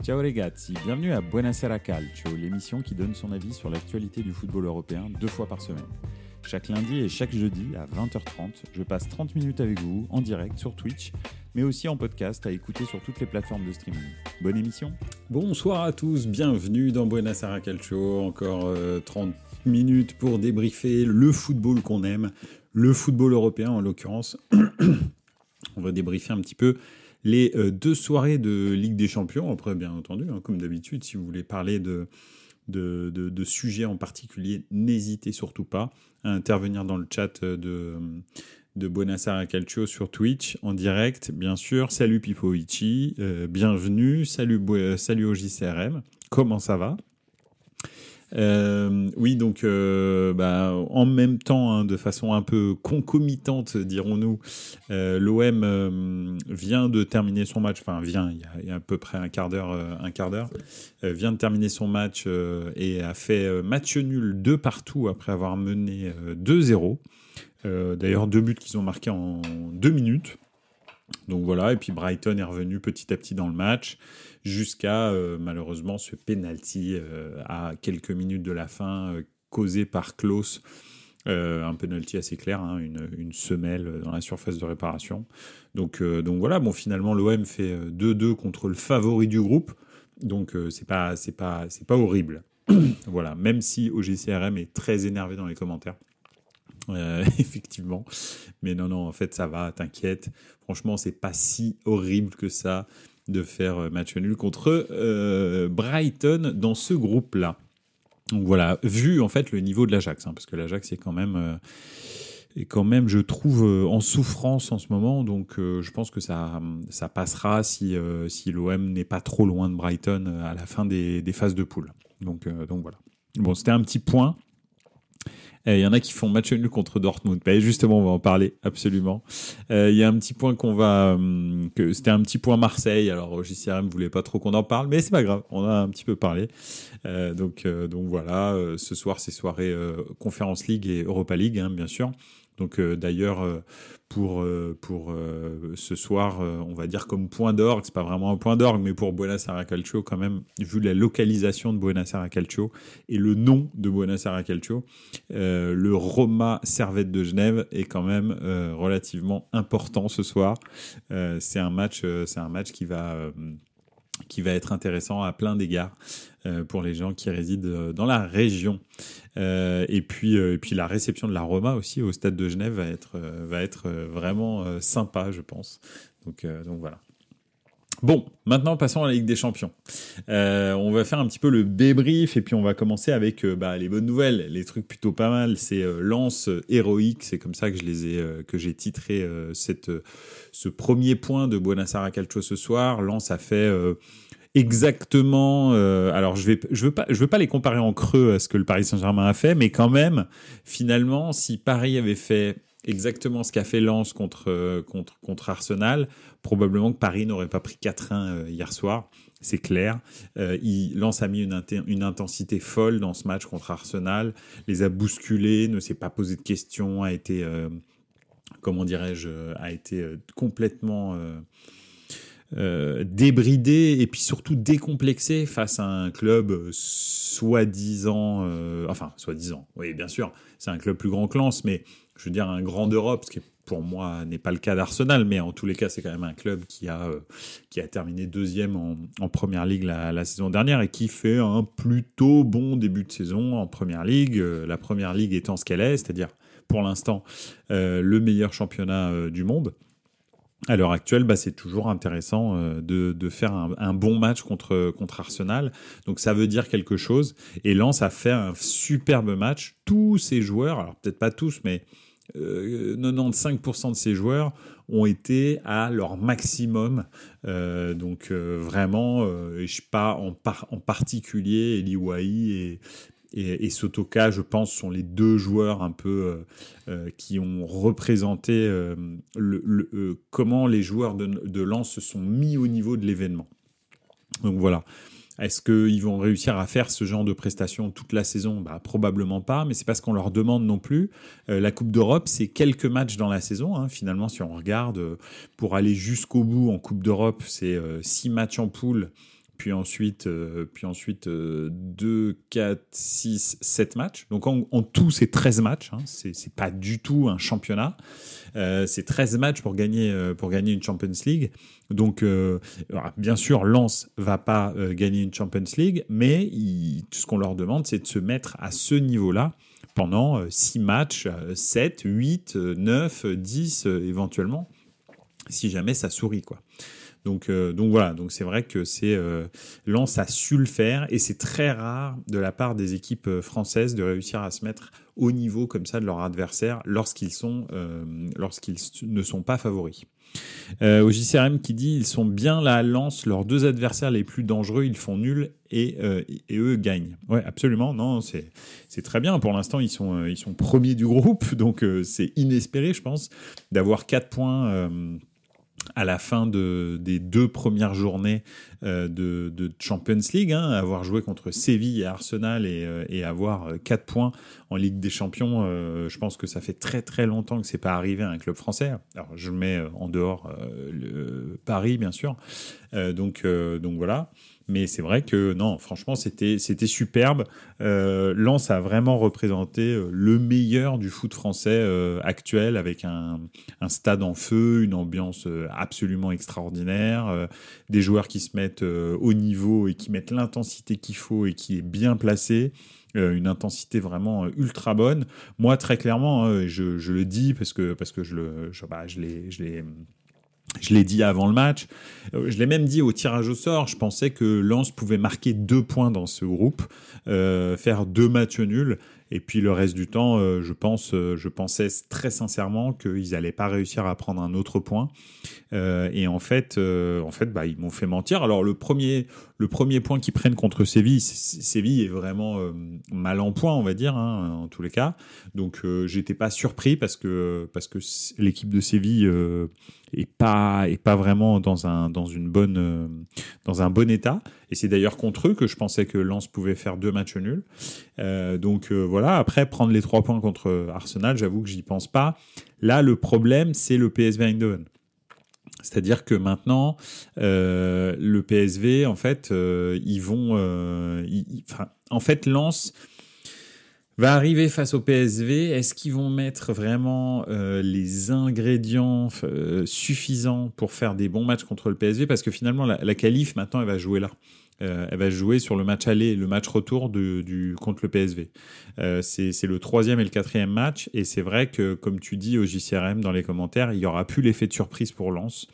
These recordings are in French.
Ciao ragazzi, bienvenue à Buonasera Calcio, l'émission qui donne son avis sur l'actualité du football européen deux fois par semaine. Chaque lundi et chaque jeudi à 20h30, je passe 30 minutes avec vous en direct sur Twitch, mais aussi en podcast à écouter sur toutes les plateformes de streaming. Bonne émission Bonsoir à tous, bienvenue dans Buonasera Calcio, encore 30 euh, minutes pour débriefer le football qu'on aime, le football européen en l'occurrence. On va débriefer un petit peu les euh, deux soirées de Ligue des Champions. Après, bien entendu, hein, comme d'habitude, si vous voulez parler de, de, sujets en particulier, n'hésitez surtout pas à intervenir dans le chat de, de Calcio sur Twitch en direct, bien sûr. Salut Pipoichi, euh, bienvenue. Salut, salut au JCRM. Comment ça va? Euh, oui, donc euh, bah, en même temps, hein, de façon un peu concomitante, dirons-nous, euh, l'OM vient de terminer son match. Enfin, vient, il y, a, à peu près un quart d'heure, un quart d'heure, vient de terminer son match et a fait match nul deux partout après avoir mené 2-0. D'ailleurs, deux buts qu'ils ont marqués en deux minutes. Donc voilà, et puis Brighton est revenu petit à petit dans le match jusqu'à euh, malheureusement ce penalty euh, à quelques minutes de la fin euh, causé par Klaus. un penalty assez clair, hein, une, semelle dans la surface de réparation. Donc, donc voilà, bon finalement l'OM fait 2-2 contre le favori du groupe, donc c'est pas c'est pas c'est pas horrible. voilà, même si OGCRM est très énervé dans les commentaires. effectivement. Mais non, non, en fait, ça va, t'inquiète. Franchement, c'est pas si horrible que ça de faire euh, match nul contre euh, Brighton dans ce groupe-là. Donc voilà, vu en fait le niveau de l'Ajax, hein, parce que l'Ajax est quand même euh, quand même, je trouve, en souffrance en ce moment. Donc, je pense que ça, ça passera si, si l'OM n'est pas trop loin de Brighton à la fin des, des phases de poule. Donc, donc voilà. Bon, c'était un petit point. Il y en a qui font match nul contre Dortmund. Bah, justement, on va en parler absolument. Il y a un petit point qu'on va, que c'était un petit point Marseille. Alors JCRM voulait pas trop qu'on en parle, mais c'est pas grave. On a un petit peu parlé. donc donc voilà. ce soir, c'est soirée Conférence League et Europa League, hein, bien sûr. Donc d'ailleurs, pour, euh, pour euh, ce soir, euh, on va dire comme point d'orgue, c'est pas vraiment un point d'orgue, mais pour Buenos Aires Calcio quand même, vu la localisation de Buenos Aires Calcio et le nom de Buenos Aires Calcio, le Roma Servette de Genève est quand même relativement important ce soir. c'est un match, c'est un match qui va qui va être intéressant à plein d'égards pour les gens qui résident dans la région. Euh, et, puis, euh, et puis la réception de la Roma aussi au stade de Genève va être, euh, va être vraiment sympa, je pense. Donc, donc voilà. Bon, maintenant passons à la Ligue des Champions. on va faire un petit peu le débrief et puis on va commencer avec bah, les bonnes nouvelles, les trucs plutôt pas mal. C'est Lance héroïque, c'est comme ça que je les ai, que j'ai titré cette, ce premier point de Aires Calcio ce soir. Lance a fait exactement. Euh, alors, je vais, je veux pas, veux pas les comparer en creux à ce que le Paris Saint-Germain a fait, mais quand même, finalement, si Paris avait fait exactement ce qu'a fait Lens contre, euh, contre, contre Arsenal, probablement que Paris n'aurait pas pris 4-1 euh, hier soir. C'est clair. il, Lens a mis une, une, intensité folle dans ce match contre Arsenal, les a bousculés, ne s'est pas posé de questions, a été, comment dirais-je, a été complètement euh, débridé et puis surtout décomplexé face à un club euh, soi-disant, euh, enfin soi-disant, oui bien sûr, c'est un club plus grand que Lens, mais je veux dire un grand d'Europe, ce qui pour moi n'est pas le cas d'Arsenal, mais en tous les cas c'est quand même un club qui a qui terminé deuxième en, première ligue la, la, saison dernière et qui fait un plutôt bon début de saison en première ligue, la première ligue étant ce qu'elle est, c'est-à-dire pour l'instant le meilleur championnat du monde à l'heure actuelle, bah, c'est toujours intéressant euh, de, faire un, bon match contre, Arsenal. Donc ça veut dire quelque chose. Et Lens a fait un superbe match. Tous ses joueurs, alors peut-être pas tous, mais euh, 95% de ses joueurs ont été à leur maximum. Euh, donc euh, vraiment, euh, je pas en, par, en particulier Eli et et, et, Sotoka, je pense, sont les deux joueurs un peu euh, euh qui ont représenté euh, euh, comment les joueurs de, de Lens se sont mis au niveau de l'événement. Donc voilà. Est-ce qu'ils vont réussir à faire ce genre de prestations toute la saison? Bah, Probablement pas, mais c'est parce qu'on leur demande non plus. Euh, la Coupe d'Europe, c'est quelques matchs dans la saison. Hein. Finalement, si on regarde, pour aller jusqu'au bout en Coupe d'Europe, c'est six matchs en poule puis ensuite, puis ensuite 2, 4, 6, 7 matchs. Donc en, tout, c'est 13 matchs. Hein. C'est pas du tout un championnat. c'est 13 matchs pour gagner, pour gagner une Champions League. Donc, bien sûr, Lens va pas gagner une Champions League, mais tout ce qu'on leur demande, c'est de se mettre à ce niveau-là pendant 6 matchs, 7, 8, 9, 10 éventuellement, si jamais ça sourit. quoi. Donc, euh, donc voilà, donc c'est vrai que c'est euh, Lens a su le faire et c'est très rare de la part des équipes euh, françaises de réussir à se mettre au niveau comme ça de leur adversaire lorsqu'ils sont lorsqu'ils ne sont pas favoris. au JCRM qui dit ils sont bien là à Lens, leurs deux adversaires les plus dangereux, ils font nul et, eux gagnent. Ouais, absolument. Non, c'est très bien. Pour l'instant, ils sont ils sont premiers du groupe, donc c'est inespéré, je pense, d'avoir quatre points à la fin de, des deux premières journées euh, de, de, Champions League, hein, avoir joué contre Séville et Arsenal et, euh, et avoir 4 euh, points en Ligue des Champions, je pense que ça fait très très longtemps que c'est pas arrivé à un club français. Alors je mets en dehors le Paris bien sûr. donc donc voilà. Mais c'est vrai que non, franchement, c'était c'était superbe. Euh, Lens a vraiment représenté euh, le meilleur du foot français euh, actuel, avec un, stade en feu, une ambiance euh, absolument extraordinaire, des joueurs qui se mettent au niveau et qui mettent l'intensité qu'il faut et qui est bien placé. une intensité vraiment ultra bonne. Moi, très clairement, hein, je, je, le dis parce que parce que je le je, bah, je l'ai je l'ai dit avant le match. Euh, je l'ai même dit au tirage au sort. Je pensais que Lens pouvait marquer deux points dans ce groupe, euh, faire deux matchs nuls. Et puis le reste du temps, euh, je pense, je pensais très sincèrement qu'ils n'allaient pas réussir à prendre un autre point. et en fait, en fait, bah, ils m'ont fait mentir. Alors le premier, le premier point qu'ils prennent contre Séville, Séville est vraiment mal en point, on va dire, hein, en tous les cas. Donc j'étais pas surpris parce que parce que l'équipe de Séville et pas et pas vraiment dans un dans une bonne euh, dans un bon état. Et c'est d'ailleurs contre eux que je pensais que Lens pouvait faire deux matchs nuls. Euh, donc euh, voilà. Après prendre les trois points contre Arsenal j'avoue que j'y pense pas. Là le problème c'est le PSV Eindhoven c'est-à-dire que maintenant, le PSV, en fait, ils vont, en fait, Lens va arriver face au PSV. Est-ce qu'ils vont mettre vraiment euh, les ingrédients euh, suffisants pour faire des bons matchs contre le PSV Parce que finalement, la, la qualif, maintenant, elle va jouer là. Euh, elle va jouer sur le match aller et le match retour du, contre le PSV. Euh, c'est le troisième et le quatrième match. Et c'est vrai que, comme tu dis au JCRM dans les commentaires, il y aura plus l'effet de surprise pour Lens.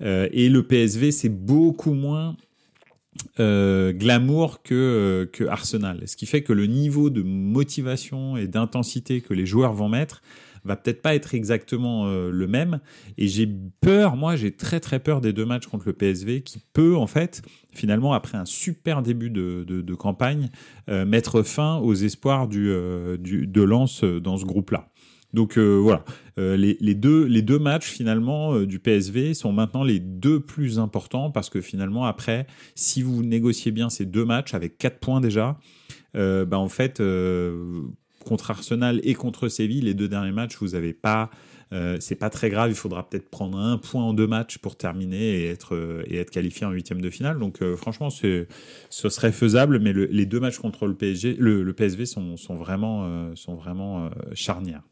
Euh, et le PSV, c'est beaucoup moins euh, glamour que, euh, que Arsenal. Ce qui fait que le niveau de motivation et d'intensité que les joueurs vont mettre va peut-être pas être exactement euh, le même. Et j'ai peur, moi j'ai très très peur des deux matchs contre le PSV qui peut en fait, finalement, après un super début de, de, campagne, mettre fin aux espoirs du, du, de Lens dans ce groupe-là. Donc euh, voilà, euh, les, deux, les deux matchs finalement euh, du PSV sont maintenant les deux plus importants parce que finalement après, si vous négociez bien ces deux matchs avec quatre points déjà, bah en fait contre Arsenal et contre Séville, les deux derniers matchs, vous n'avez pas c'est pas très grave, il faudra peut-être prendre un point en deux matchs pour terminer et être, et être qualifié en huitième de finale. Donc franchement, ce serait faisable, mais les deux matchs contre le, PSG, le, PSV sont, sont vraiment, sont vraiment charnières.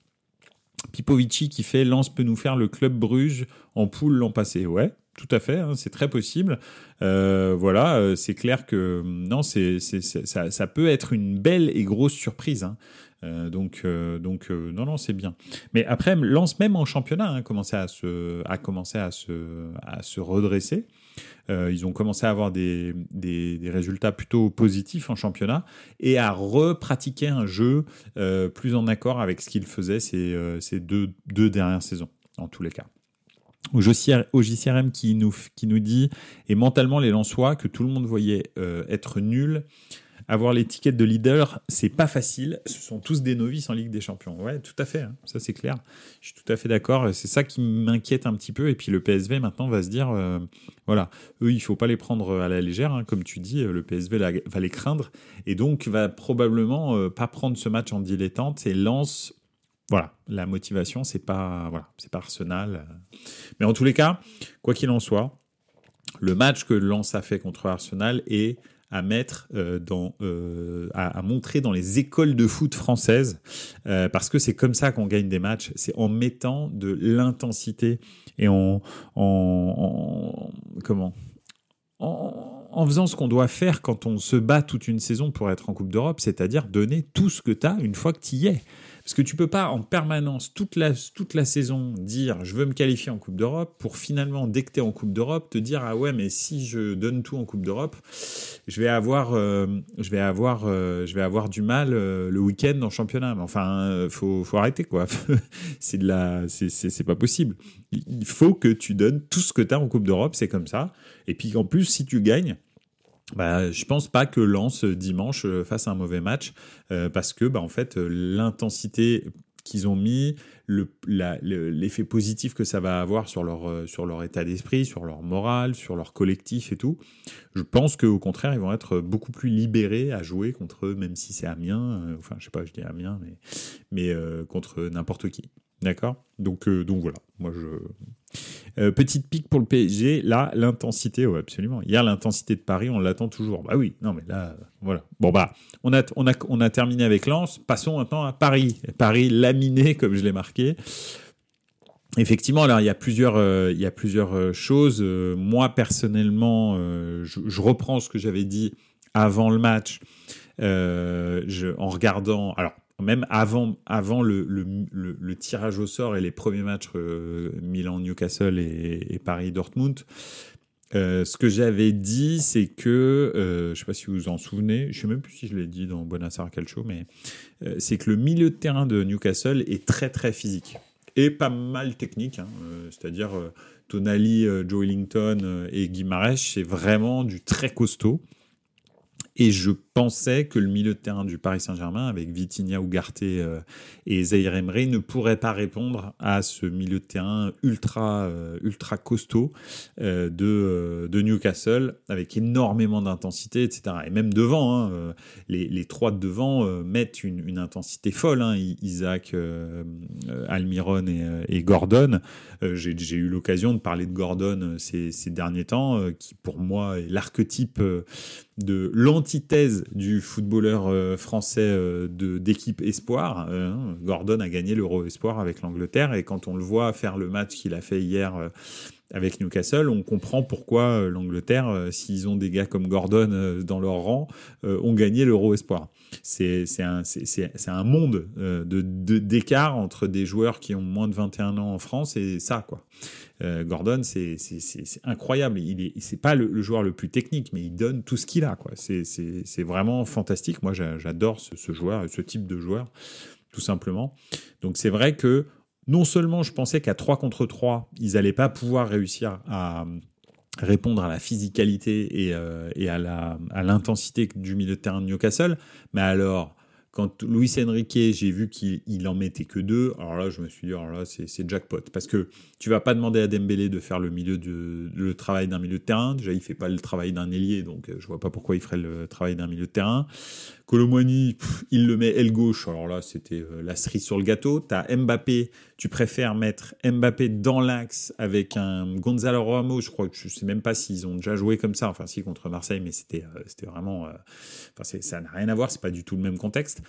Pipovici qui fait Lance peut nous faire le club Bruges en poule l'an passé. Ouais, tout à fait, hein, c'est très possible. Euh, voilà, euh, c'est clair que non, c'est, ça, ça, peut être une belle et grosse surprise. Hein. Euh, donc, donc non, non, c'est bien. Mais après, Lance même en championnat hein, commencé à se, a commencé à se, à se redresser. Euh, ils ont commencé à avoir des, résultats plutôt positifs en championnat et à repratiquer un jeu euh, plus en accord avec ce qu'ils faisaient ces, euh, ces deux, deux, dernières saisons, en tous les cas. Au JCRM qui nous, qui nous dit, et mentalement les Lensois, que tout le monde voyait être nul avoir l'étiquette de leader, c'est pas facile. Ce sont tous des novices en Ligue des Champions. Ouais, tout à fait. Hein. Ça, c'est clair. Je suis tout à fait d'accord. C'est ça qui m'inquiète un petit peu. Et puis le PSV maintenant va se dire, euh, voilà, eux, il faut pas les prendre à la légère, hein. comme tu dis. Le PSV va les craindre et donc va probablement euh, pas prendre ce match en dilettante et lance. Voilà, la motivation, c'est pas voilà, c'est pas Arsenal. Mais en tous les cas, quoi qu'il en soit, le match que Lens a fait contre Arsenal est à mettre euh, dans, euh, à, montrer dans les écoles de foot françaises, euh, parce que c'est comme ça qu'on gagne des matchs. C'est en mettant de l'intensité et en, en, comment? En, en, faisant ce qu'on doit faire quand on se bat toute une saison pour être en Coupe d'Europe, c'est-à-dire donner tout ce que tu as une fois que tu y es. Parce que tu peux pas en permanence, toute la, toute la saison, dire je veux me qualifier en Coupe d'Europe pour finalement, dès que tu es en Coupe d'Europe, te dire ah ouais, mais si je donne tout en Coupe d'Europe, je vais avoir, euh, je vais avoir, euh, je vais avoir du mal euh, le week-end en championnat. Mais enfin, faut, faut arrêter quoi. c'est de la, c'est pas possible. Il faut que tu donnes tout ce que tu as en Coupe d'Europe, c'est comme ça. Et puis en plus, si tu gagnes, bah, je pense pas que Lens dimanche euh, fasse un mauvais match euh, parce que bah, en fait euh, l'intensité qu'ils ont mis, l'effet positif que ça va avoir sur leur, sur leur état d'esprit, sur leur morale, sur leur collectif et tout, je pense qu'au contraire, ils vont être beaucoup plus libérés à jouer contre eux, même si c'est Amiens, enfin je sais pas, je dis Amiens, mais, mais contre n'importe qui. D'accord? Donc, donc voilà, moi je, euh, petite pique pour le PSG, là, l'intensité, ouais, absolument. Hier, l'intensité de Paris, on l'attend toujours. Bah oui, non, mais là, voilà. Bon, bah, on a, on a, on a terminé avec Lens. Passons maintenant à Paris. Paris laminé, comme je l'ai marqué. Effectivement, alors il y a plusieurs, euh, il y a plusieurs euh, choses. moi personnellement, je, reprends ce que j'avais dit avant le match, en regardant. Alors même avant, avant le, tirage au sort et les premiers matchs euh, Milan-Newcastle et, Paris-Dortmund, euh, ce que j'avais dit, c'est que, euh, je ne sais pas si vous vous en souvenez, je ne sais même plus si je l'ai dit dans Bonassar Calcio, mais c'est que le milieu de terrain de Newcastle est très très physique et pas mal technique, hein, c'est-à-dire Tonali, Joe Ellington et Guimaraes, c'est vraiment du très costaud. Et je pensais que le milieu de terrain du Paris Saint-Germain, avec Vitinha Ugarte euh, et Zaire Emery, ne pourrait pas répondre à ce milieu de terrain ultra, euh, ultra costaud euh, de, de Newcastle, avec énormément d'intensité, etc. Et même devant, hein, les, les, trois de devant mettent une, une, intensité folle. Hein, Isaac, Almiron et, et Gordon. J'ai eu l'occasion de parler de Gordon ces, ces derniers temps, qui pour moi est l'archétype de l'antithèse du footballeur euh, français euh, d'équipe espoir. Euh, Gordon a gagné l'Euro espoir avec l'Angleterre et quand on le voit faire le match qu'il a fait hier avec Newcastle, on comprend pourquoi l'Angleterre, s'ils ont des gars comme Gordon dans leur rang, ont gagné l'Euro espoir. C'est un, un monde de d'écart entre des joueurs qui ont moins de 21 ans en France et ça quoi. Euh, Gordon, c'est incroyable. Il est, c'est pas le, joueur le plus technique, mais il donne tout ce qu'il a. C'est vraiment fantastique. Moi, j'adore ce, joueur, ce type de joueur, tout simplement. Donc, c'est vrai que non seulement je pensais qu'à 3 contre 3, ils n'allaient pas pouvoir réussir à répondre à la physicalité et, euh, à l'intensité du milieu de terrain de Newcastle, mais alors quand Luis Enrique, j'ai vu qu'il en mettait que deux, alors là, je me suis dit, alors là, c'est jackpot. Parce que tu vas pas demander à Dembélé de faire le milieu de, le travail d'un milieu de terrain. Déjà, il fait pas le travail d'un ailier, donc euh, je vois pas pourquoi il ferait le travail d'un milieu de terrain. Colomwani, il le met aile gauche. Alors là, c'était euh, la cerise sur le gâteau. Tu as Mbappé, tu préfères mettre Mbappé dans l'axe avec un Gonzalo Ramos. Je crois que je sais même pas s'ils ont déjà joué comme ça. Enfin, si contre Marseille, mais c'était euh, c'était vraiment. Euh, enfin, ça n'a rien à voir. C'est pas du tout le même contexte.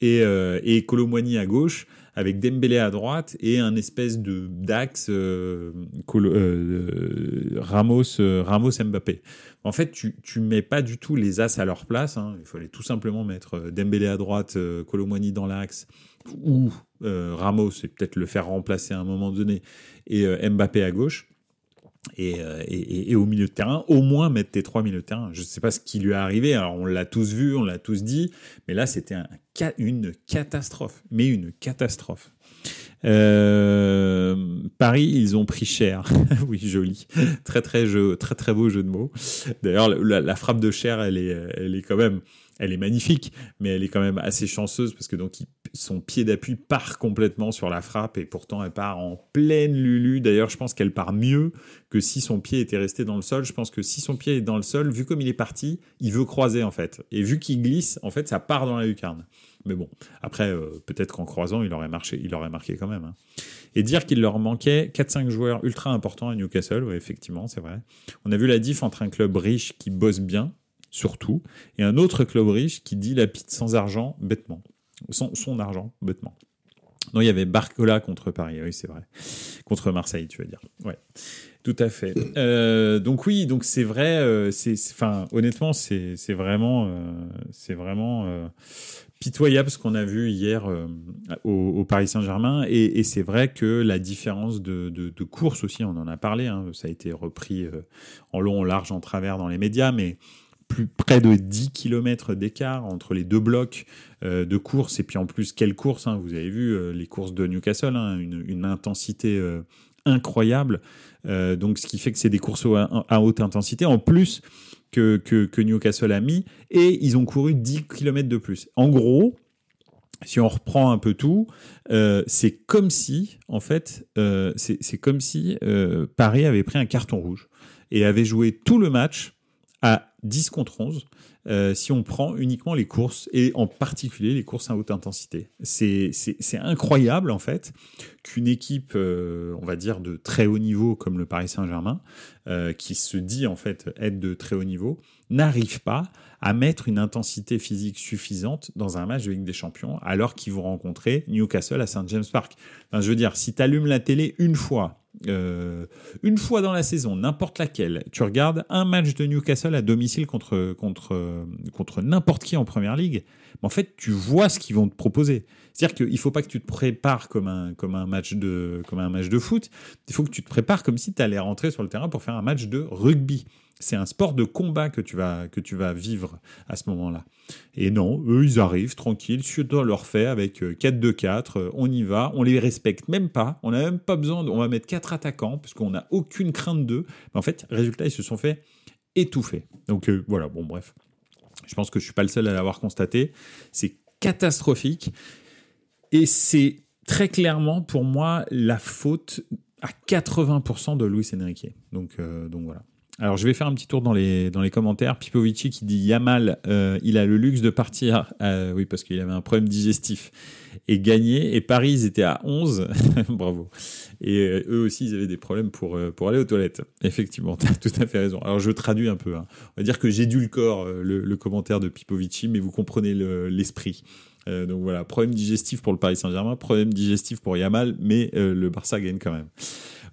Et, euh, et Colomwani à gauche avec Dembélé à droite et un espèce de d'axe Ramos Ramos Mbappé. En fait, tu, tu mets pas du tout les as à leur place. Hein. Il fallait tout simplement mettre euh, Dembélé à droite, euh, dans l'axe, ou euh, Ramos, et peut-être le faire remplacer à un moment donné, et euh, Mbappé à gauche. Et, et, au milieu de terrain, au moins mettre tes trois milieux de terrain. Je ne sais pas ce qui lui est arrivé. Alors on l'a tous vu, on l'a tous dit, mais là c'était un, une catastrophe, mais une catastrophe. Euh, Paris, ils ont pris cher. oui, joli. Très, très, jeu, très, très beau jeu de mots. D'ailleurs, la, frappe de cher, elle est, elle est quand même, elle est magnifique, mais elle est quand même assez chanceuse parce que donc, son pied d'appui part complètement sur la frappe et pourtant elle part en pleine lulu. D'ailleurs, je pense qu'elle part mieux que si son pied était resté dans le sol. Je pense que si son pied est dans le sol, vu comme il est parti, il veut croiser en fait. Et vu qu'il glisse, en fait, ça part dans la lucarne. Mais bon, après, euh, peut-être qu'en croisant, il aurait marché, il aurait marqué quand même. Hein. Et dire qu'il leur manquait 4-5 joueurs ultra importants à Newcastle, ouais, effectivement, c'est vrai. On a vu la diff entre un club riche qui bosse bien, surtout, et un autre club riche qui dilapide sans argent, bêtement. Son argent, bêtement. Non, il y avait Barcola contre Paris, oui, c'est vrai. Contre Marseille, tu veux dire. Ouais, tout à fait. Euh, donc oui, donc c'est vrai. Euh, c'est, enfin, honnêtement, c'est, vraiment, c'est vraiment pitoyable ce qu'on a vu hier euh, au, Paris Saint-Germain. Et, c'est vrai que la différence de, course aussi, on en a parlé, hein, ça a été repris euh, en long, en large, en travers dans les médias, mais plus près de 10 km d'écart entre les deux blocs euh, de course. Et puis en plus, quelle course hein, Vous avez vu les courses de Newcastle, hein, une, intensité incroyable. donc ce qui fait que c'est des courses à haute intensité. En plus, que, que, Newcastle a mis, et ils ont couru 10 km de plus. En gros, si on reprend un peu tout, euh, c'est comme si, en fait, euh, c'est comme si euh, Paris avait pris un carton rouge et avait joué tout le match à 10 contre 11 euh, si on prend uniquement les courses et en particulier les courses à haute intensité. C'est incroyable en fait qu'une équipe, euh, on va dire, de très haut niveau comme le Paris Saint-Germain, euh, qui se dit en fait être de très haut niveau, n'arrive pas à mettre une intensité physique suffisante dans un match de Ligue des Champions alors qu'ils vont rencontrer Newcastle à St James Park. Je veux dire, si tu allumes la télé une fois euh, une fois dans la saison, n'importe laquelle, tu regardes un match de Newcastle à domicile contre, contre, contre n'importe qui en première ligue, en fait, tu vois ce qu'ils vont te proposer. C'est-à-dire qu'il ne faut pas que tu te prépares comme un, comme, un match de, comme un match de foot, il faut que tu te prépares comme si tu allais rentrer sur le terrain pour faire un match de rugby. C'est un sport de combat que tu vas, que tu vas vivre à ce moment-là. Et non, eux, ils arrivent tranquilles, on leur fait avec 4-2-4, euh, euh, on y va, on les respecte même pas, on n'a même pas besoin, on va mettre 4 attaquants, parce qu'on n'a aucune crainte d'eux. Mais en fait, résultat, ils se sont fait étouffer. Donc euh, voilà, bon, bref. Je pense que je suis pas le seul à l'avoir constaté. C'est catastrophique. Et c'est très clairement, pour moi, la faute à 80% de Luis Enrique. Donc, donc voilà. Alors, je vais faire un petit tour dans les, dans les commentaires. Pipovici qui dit Yamal, euh, il a le luxe de partir, euh, oui, parce qu'il avait un problème digestif, et gagner. Et Paris, ils étaient à 11. Bravo. Et euh, eux aussi, ils avaient des problèmes pour, pour aller aux toilettes. Effectivement, tu as tout à fait raison. Alors, je traduis un peu. Hein. On va dire que j'ai dû le corps, le, commentaire de Pipovici, mais vous comprenez l'esprit. donc voilà, problème digestif pour le Paris Saint-Germain, problème digestif pour Yamal, mais le Barça gagne quand même.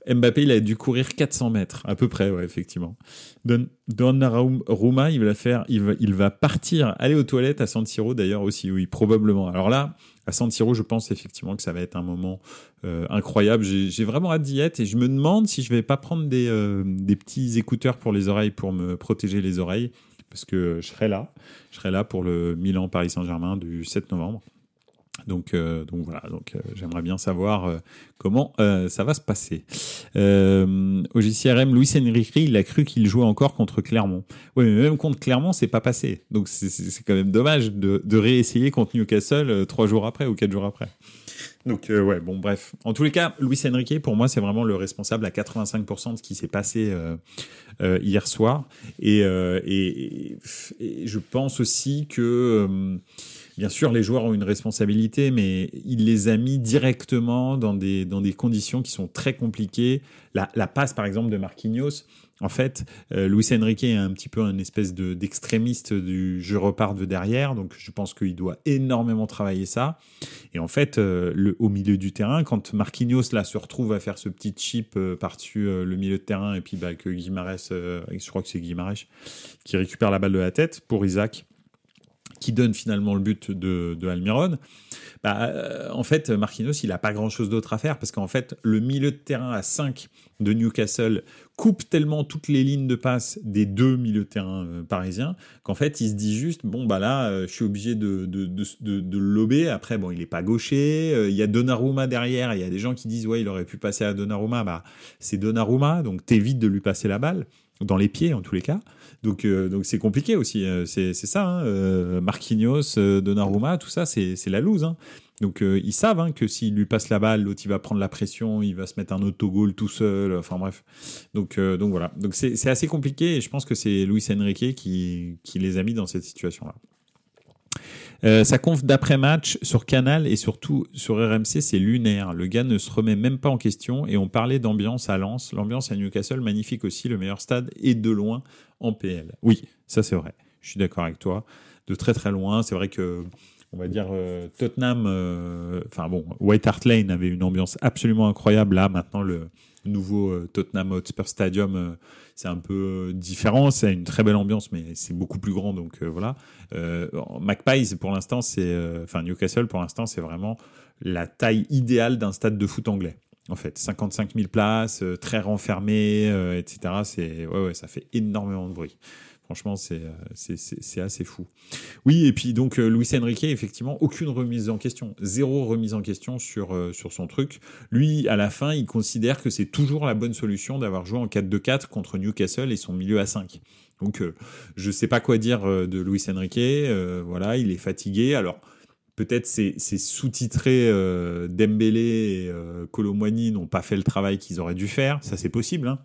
Mbappé, il a dû courir 400 mètres, à peu près, ouais, effectivement. Don, Donnarumma, il va faire, il va, il va partir, aller aux toilettes à San Siro d'ailleurs aussi, oui, probablement. Alors là, à San Siro, je pense effectivement que ça va être un moment euh, incroyable. J'ai vraiment hâte d'y être et je me demande si je vais pas prendre des, euh, des petits écouteurs pour les oreilles pour me protéger les oreilles parce que je serai là. Je serai là pour le Milan Paris Saint-Germain du 7 novembre. Donc, euh, donc voilà, donc euh, j'aimerais bien savoir euh, comment ça va se passer. au JCRM, Luis Enrique, il a cru qu'il jouait encore contre Clermont. Oui, mais même contre Clermont, c'est pas passé. Donc c'est quand même dommage de, de réessayer contre Newcastle trois jours après ou quatre jours après. Donc ouais, bon bref. En tous les cas, Luis Enrique, pour moi, c'est vraiment le responsable à 85% de ce qui s'est passé hier soir. Et, et, et, je pense aussi que Bien sûr, les joueurs ont une responsabilité, mais il les a mis directement dans des, dans des conditions qui sont très compliquées. La, passe, par exemple, de Marquinhos, en fait, euh, Luis Enrique est un petit peu un espèce de, d'extrémiste du je repars de derrière, donc je pense qu'il doit énormément travailler ça. Et en fait, euh, le, au milieu du terrain, quand Marquinhos là se retrouve à faire ce petit chip euh, par-dessus le milieu de terrain, et puis bah, que Guimarães, je crois que c'est Guimarães, qui récupère la balle de la tête pour Isaac, qui donne finalement le but de, de Almiron, bah, euh, en fait, Marquinhos, il n'a pas grand-chose d'autre à faire parce qu'en fait, le milieu de terrain à 5 de Newcastle coupe tellement toutes les lignes de passe des deux milieux de terrain euh, parisiens qu'en fait, il se dit juste, bon, bah là, euh, je suis obligé de, de, de, lober. Après, bon, il n'est pas gaucher. Il y a Donnarumma derrière. Il y a des gens qui disent, ouais, il aurait pu passer à Donnarumma. Bah, c'est Donnarumma, donc t'évites de lui passer la balle. Dans les pieds en tous les cas. Donc donc c'est compliqué aussi. c'est ça. Hein. Marquinhos, Donnarumma, tout ça, c'est la loose. Hein. Donc ils savent hein, que s'il lui passe la balle, l'autre il va prendre la pression, il va se mettre un autogol tout seul. Enfin bref. Donc donc voilà. Donc c'est assez compliqué et je pense que c'est Luis Enrique qui qui les a mis dans cette situation là. Euh, sa conf d'après-match sur Canal et surtout sur RMC, c'est lunaire. Le gars ne se remet même pas en question et on parlait d'ambiance à Lens. L'ambiance à Newcastle, magnifique aussi, le meilleur stade et de loin en PL. Oui, ça c'est vrai. Je suis d'accord avec toi. De très très loin, c'est vrai que on va dire euh, Tottenham, euh, enfin bon, White Hart Lane avait une ambiance absolument incroyable. Là, maintenant, le nouveau Tottenham Hotspur Stadium c'est un peu différent. C'est une très belle ambiance, mais c'est beaucoup plus grand. Donc euh, voilà. Euh, Magpies, pour l'instant, c'est, euh, enfin Newcastle, pour l'instant, c'est vraiment la taille idéale d'un stade de foot anglais. En fait, 55 000 places, très renfermé, etc. C'est ouais, ouais, ça fait énormément de bruit. Franchement, euh, c'est assez fou. Oui, et puis donc euh, Luis Enrique, effectivement, aucune remise en question, zéro remise en question sur, euh, sur son truc. Lui, à la fin, il considère que c'est toujours la bonne solution d'avoir joué en 4-2-4 contre Newcastle et son milieu à 5. Donc, je ne sais pas quoi dire de Luis Enrique. voilà, il est fatigué. Alors, peut-être c'est sous-titré Dembélé et euh, n'ont pas fait le travail qu'ils auraient dû faire. Ça, c'est possible. Hein.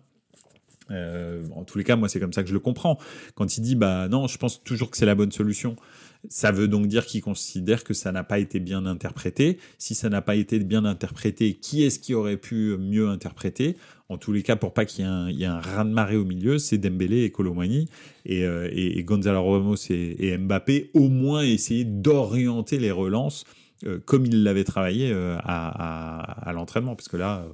Euh, en tous les cas, moi, c'est comme ça que je le comprends. Quand il dit, bah non, je pense toujours que c'est la bonne solution, ça veut donc dire qu'il considère que ça n'a pas été bien interprété. Si ça n'a pas été bien interprété, qui est-ce qui aurait pu mieux interpréter? En tous les cas, pour pas qu'il y ait un, raz-de-marée au milieu, c'est Dembélé et Colomani et, euh, et, Gonzalo Ramos et, et Mbappé, au moins essayer d'orienter les relances euh, comme il l'avait travaillé euh, à, l'entraînement, parce que là,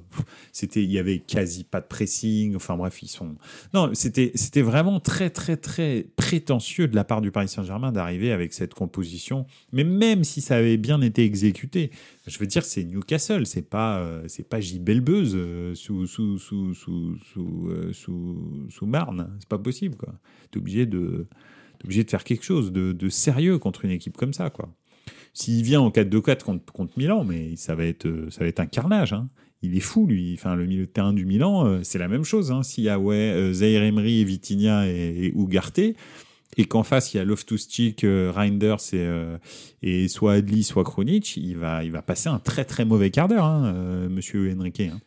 c'était, il y avait quasi pas de pressing. Enfin bref, ils sont. Non, c'était, c'était vraiment très, très, très prétentieux de la part du Paris Saint-Germain d'arriver avec cette composition. Mais même si ça avait bien été exécuté, je veux dire, c'est Newcastle, c'est pas, euh, c'est pas J. Belbeuse sous, sous, sous, sous, sous, sous, Marne. C'est pas possible, quoi. T'es obligé de, obligé de faire quelque chose de, de sérieux contre une équipe comme ça, quoi. S'il vient en 4-2-4 contre, Milan, mais ça va être, euh, ça va être un carnage. Hein. Il est fou, lui. Enfin, le milieu de terrain du Milan, euh, c'est la même chose. Hein. S'il y a ouais, euh, Zaire Emery, Vitinha et, et Ugarte, et qu'en face il y a Loftus-Cheek, Reinders et, soit Adli, soit Kronic, il va, il va passer un très très mauvais quart d'heure, hein, Monsieur Henrique. Hein.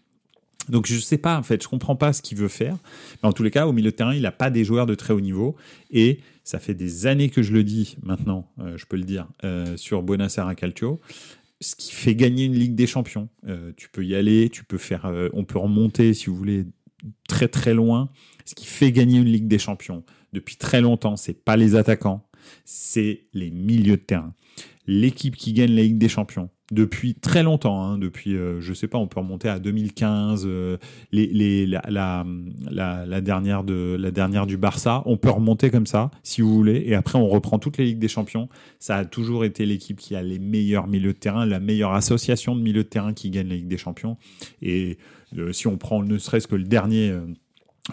Donc je sais pas en fait, je comprends pas ce qu'il veut faire. Mais en tous les cas, au milieu de terrain, il n'a pas des joueurs de très haut niveau et ça fait des années que je le dis maintenant, euh, je peux le dire, euh, sur Buonasera Calcio. Ce qui fait gagner une Ligue des Champions. Euh, tu peux y aller, tu peux faire, on peut remonter si vous voulez très très loin. Ce qui fait gagner une Ligue des Champions depuis très longtemps, c'est pas les attaquants, c'est les milieux de terrain. L'équipe qui gagne la Ligue des Champions, depuis très longtemps, hein, depuis, euh, je sais pas, on peut remonter à 2015, euh, la, dernière du Barça, on peut remonter comme ça, si vous voulez, et après on reprend toutes les Ligues des Champions. Ça a toujours été l'équipe qui a les meilleurs milieux de terrain, la meilleure association de milieux de terrain qui gagne la Ligue des Champions. Et euh, si on prend ne serait-ce que le dernier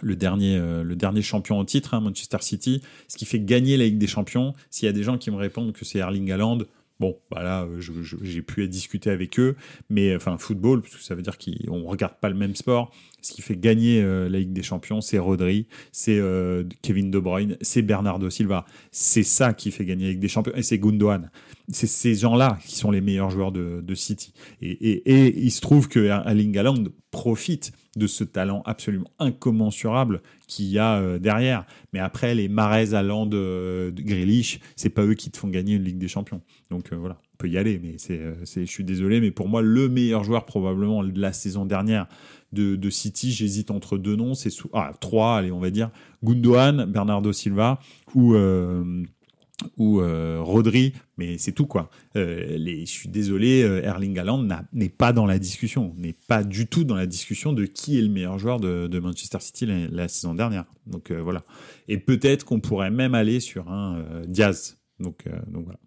le dernier, le dernier champion en titre, hein, Manchester City, ce qui fait gagner la Ligue des Champions. S'il y a des gens qui me répondent que c'est Erling Haaland, Bon, bah j'ai pu discuter avec eux, mais enfin football, parce que ça veut dire qu'on regarde pas le même sport. Ce qui fait gagner euh, la Ligue des Champions, c'est Rodri, c'est euh, Kevin De Bruyne, c'est Bernardo Silva. C'est ça qui fait gagner la Ligue des Champions, et c'est Gundogan. C'est ces gens-là qui sont les meilleurs joueurs de, City. Et, il se trouve que Erling Haaland profite de ce talent absolument incommensurable qu'il y a euh, derrière. Mais après, les Marais, Haaland, euh, Grealish, c'est pas eux qui te font gagner une Ligue des Champions. Donc euh, voilà, on peut y aller, mais c'est, je suis désolé, mais pour moi, le meilleur joueur probablement de la saison dernière de, City, j'hésite entre deux noms, c'est ah, trois, allez, on va dire, Gundogan, Bernardo Silva ou ou euh, Rodri, mais c'est tout quoi. Euh, les, je suis désolé, euh, Erling Haaland n'est pas dans la discussion, n'est pas du tout dans la discussion de qui est le meilleur joueur de, Manchester City la, saison dernière. Donc voilà. Et peut-être qu'on pourrait même aller sur un Diaz. Donc, donc voilà.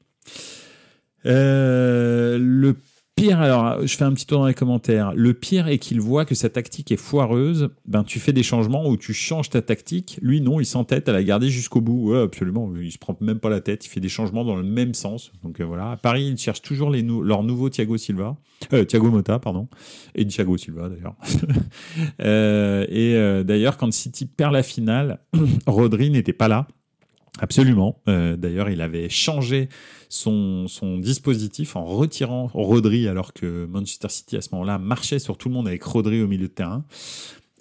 le pire, alors je fais un petit tour dans les commentaires. Le pire est qu'il voit que sa tactique est foireuse. Ben tu fais des changements où tu changes ta tactique. Lui non, il s'entête à la garder jusqu'au bout. Ouais, absolument. Il se prend même pas la tête. Il fait des changements dans le même sens. Donc euh, voilà. À Paris, il cherche toujours leur nouveau Thiago Silva, euh, Thiago Motta, pardon, et Thiago Silva d'ailleurs. euh, et d'ailleurs, quand City perd la finale, Rodri n'était pas là. Absolument. Euh, D'ailleurs, il avait changé son, dispositif en retirant Rodri alors que Manchester City à ce moment-là marchait sur tout le monde avec Rodri au milieu de terrain.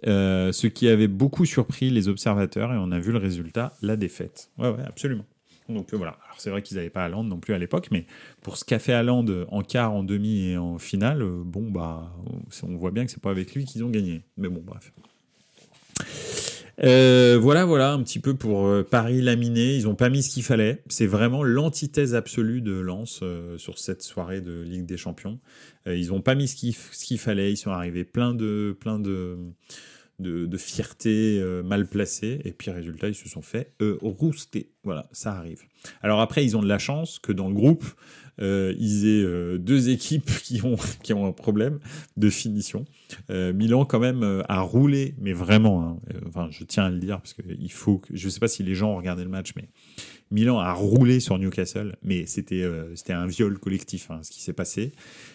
Euh, ce qui avait beaucoup surpris les observateurs et on a vu le résultat, la défaite. Ouais, ouais, absolument. Donc euh, voilà. Alors c'est vrai qu'ils n'avaient pas Haaland non plus à l'époque, mais pour ce qu'a fait Haaland en quart, en demi et en finale, bon bah, on voit bien que c'est pas avec lui qu'ils ont gagné. Mais bon, bref. Euh, voilà, voilà, un petit peu pour euh, Paris laminé. Ils n'ont pas mis ce qu'il fallait. C'est vraiment l'antithèse absolue de Lens euh, sur cette soirée de Ligue des Champions. Ils n'ont pas mis ce qu'il fallait. Ils sont arrivés plein de, plein de, de, de fierté mal placée. Et puis, résultat, ils se sont fait rouster. Voilà, ça arrive. Alors après, ils ont de la chance que dans le groupe, ils aient euh, deux équipes qui ont, qui ont un problème de finition. Euh, Milan, quand même, euh, a roulé, mais vraiment, hein, euh, enfin, je tiens à le dire, parce que il faut que, je sais pas si les gens ont regardé le match, mais Milan a roulé sur Newcastle, mais c'était euh, un viol collectif, hein, ce qui s'est passé.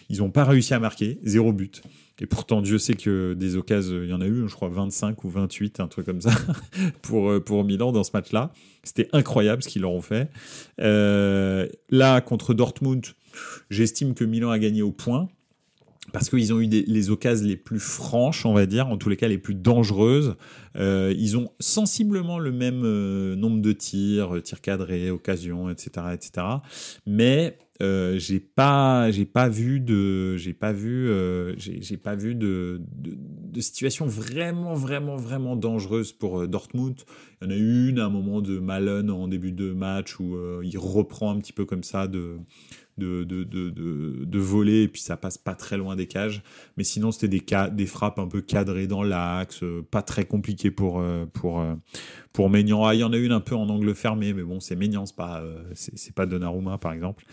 Ils n'ont pas réussi à marquer, zéro but. Et pourtant, Dieu sait que des occasions, il y en a eu, je crois, 25 ou 28, un truc comme ça, pour, pour Milan dans ce match-là. C'était incroyable ce qu'ils leur ont fait. Euh, là, contre Dortmund, j'estime que Milan a gagné au point. Parce qu'ils ont eu les occasions les plus franches, on va dire, en tous les cas les plus dangereuses. Euh, ils ont sensiblement le même euh, nombre de tirs, tirs cadrés, occasions, etc., etc. Mais euh, j'ai pas, j'ai pas vu de, j'ai pas vu, euh, j'ai pas vu de, de, situation vraiment, vraiment, vraiment dangereuse pour euh, Dortmund. Il y en a une à un moment de Malone en début de match où euh, il reprend un petit peu comme ça de de, de, de, de, voler et puis ça passe pas très loin des cages. Mais sinon, c'était des, ca des frappes un peu cadrées dans l'axe, euh, pas très compliqué pour, euh, pour, euh, pour Maignan. Ah, il y en a une un peu en angle fermé, mais bon, c'est Maignan, c'est pas, c'est pas Donnarumma par exemple.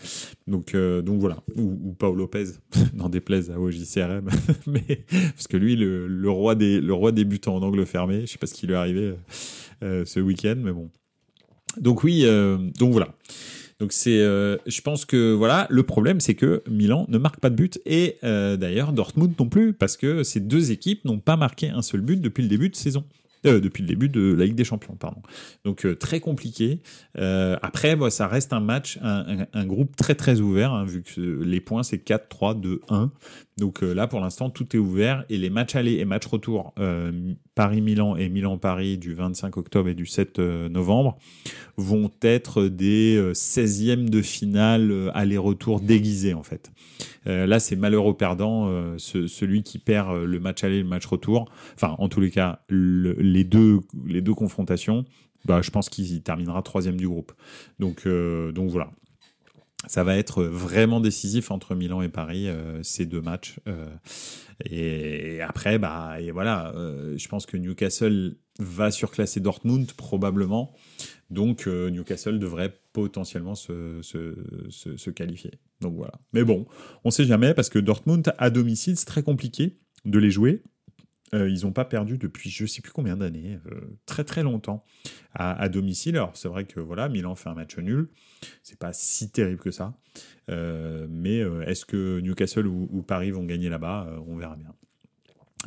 Donc, donc voilà. Ou, ou Paul Lopez, n'en déplaise à OJCRM. mais, parce que lui, le, le, roi des, le roi des en angle fermé, je sais pas ce qui lui est arrivé ce week-end, mais bon. Donc oui, donc voilà. Donc c'est, euh, je pense que voilà, le problème c'est que Milan ne marque pas de but et euh, d'ailleurs Dortmund non plus parce que ces deux équipes n'ont pas marqué un seul but depuis le début de saison. Euh, depuis le début de la Ligue des Champions, pardon. Donc euh, très compliqué. Euh, après, ça reste un match, un, groupe très très ouvert, hein, vu que les points c'est 4, 3, 2, 1. Donc là, pour l'instant, tout est ouvert et les matchs aller et matchs retour Paris-Milan et Milan-Paris du 25 octobre et du 7 euh, novembre vont être des 16e de finale aller-retour déguisés en fait. Euh, là, c'est malheureux perdant, euh, ce, celui qui perd le match aller le match retour. Enfin, en tous les cas, le, les, deux, les deux confrontations, bah, je pense qu'il terminera troisième du groupe. Donc, euh, donc voilà ça va être vraiment décisif entre Milan et Paris euh, ces deux matchs. Euh, et après bah et voilà euh, je pense que Newcastle va surclasser Dortmund probablement. Donc Newcastle devrait potentiellement se, se, se, se, qualifier. Donc voilà. Mais bon on sait jamais parce que Dortmund à domicile c'est très compliqué de les jouer euh, ils n'ont pas perdu depuis je sais plus combien d'années, euh, très très longtemps à, domicile. Alors c'est vrai que voilà, Milan fait un match nul, c'est pas si terrible que ça. Euh, mais est-ce que Newcastle ou, Paris vont gagner là-bas On verra bien.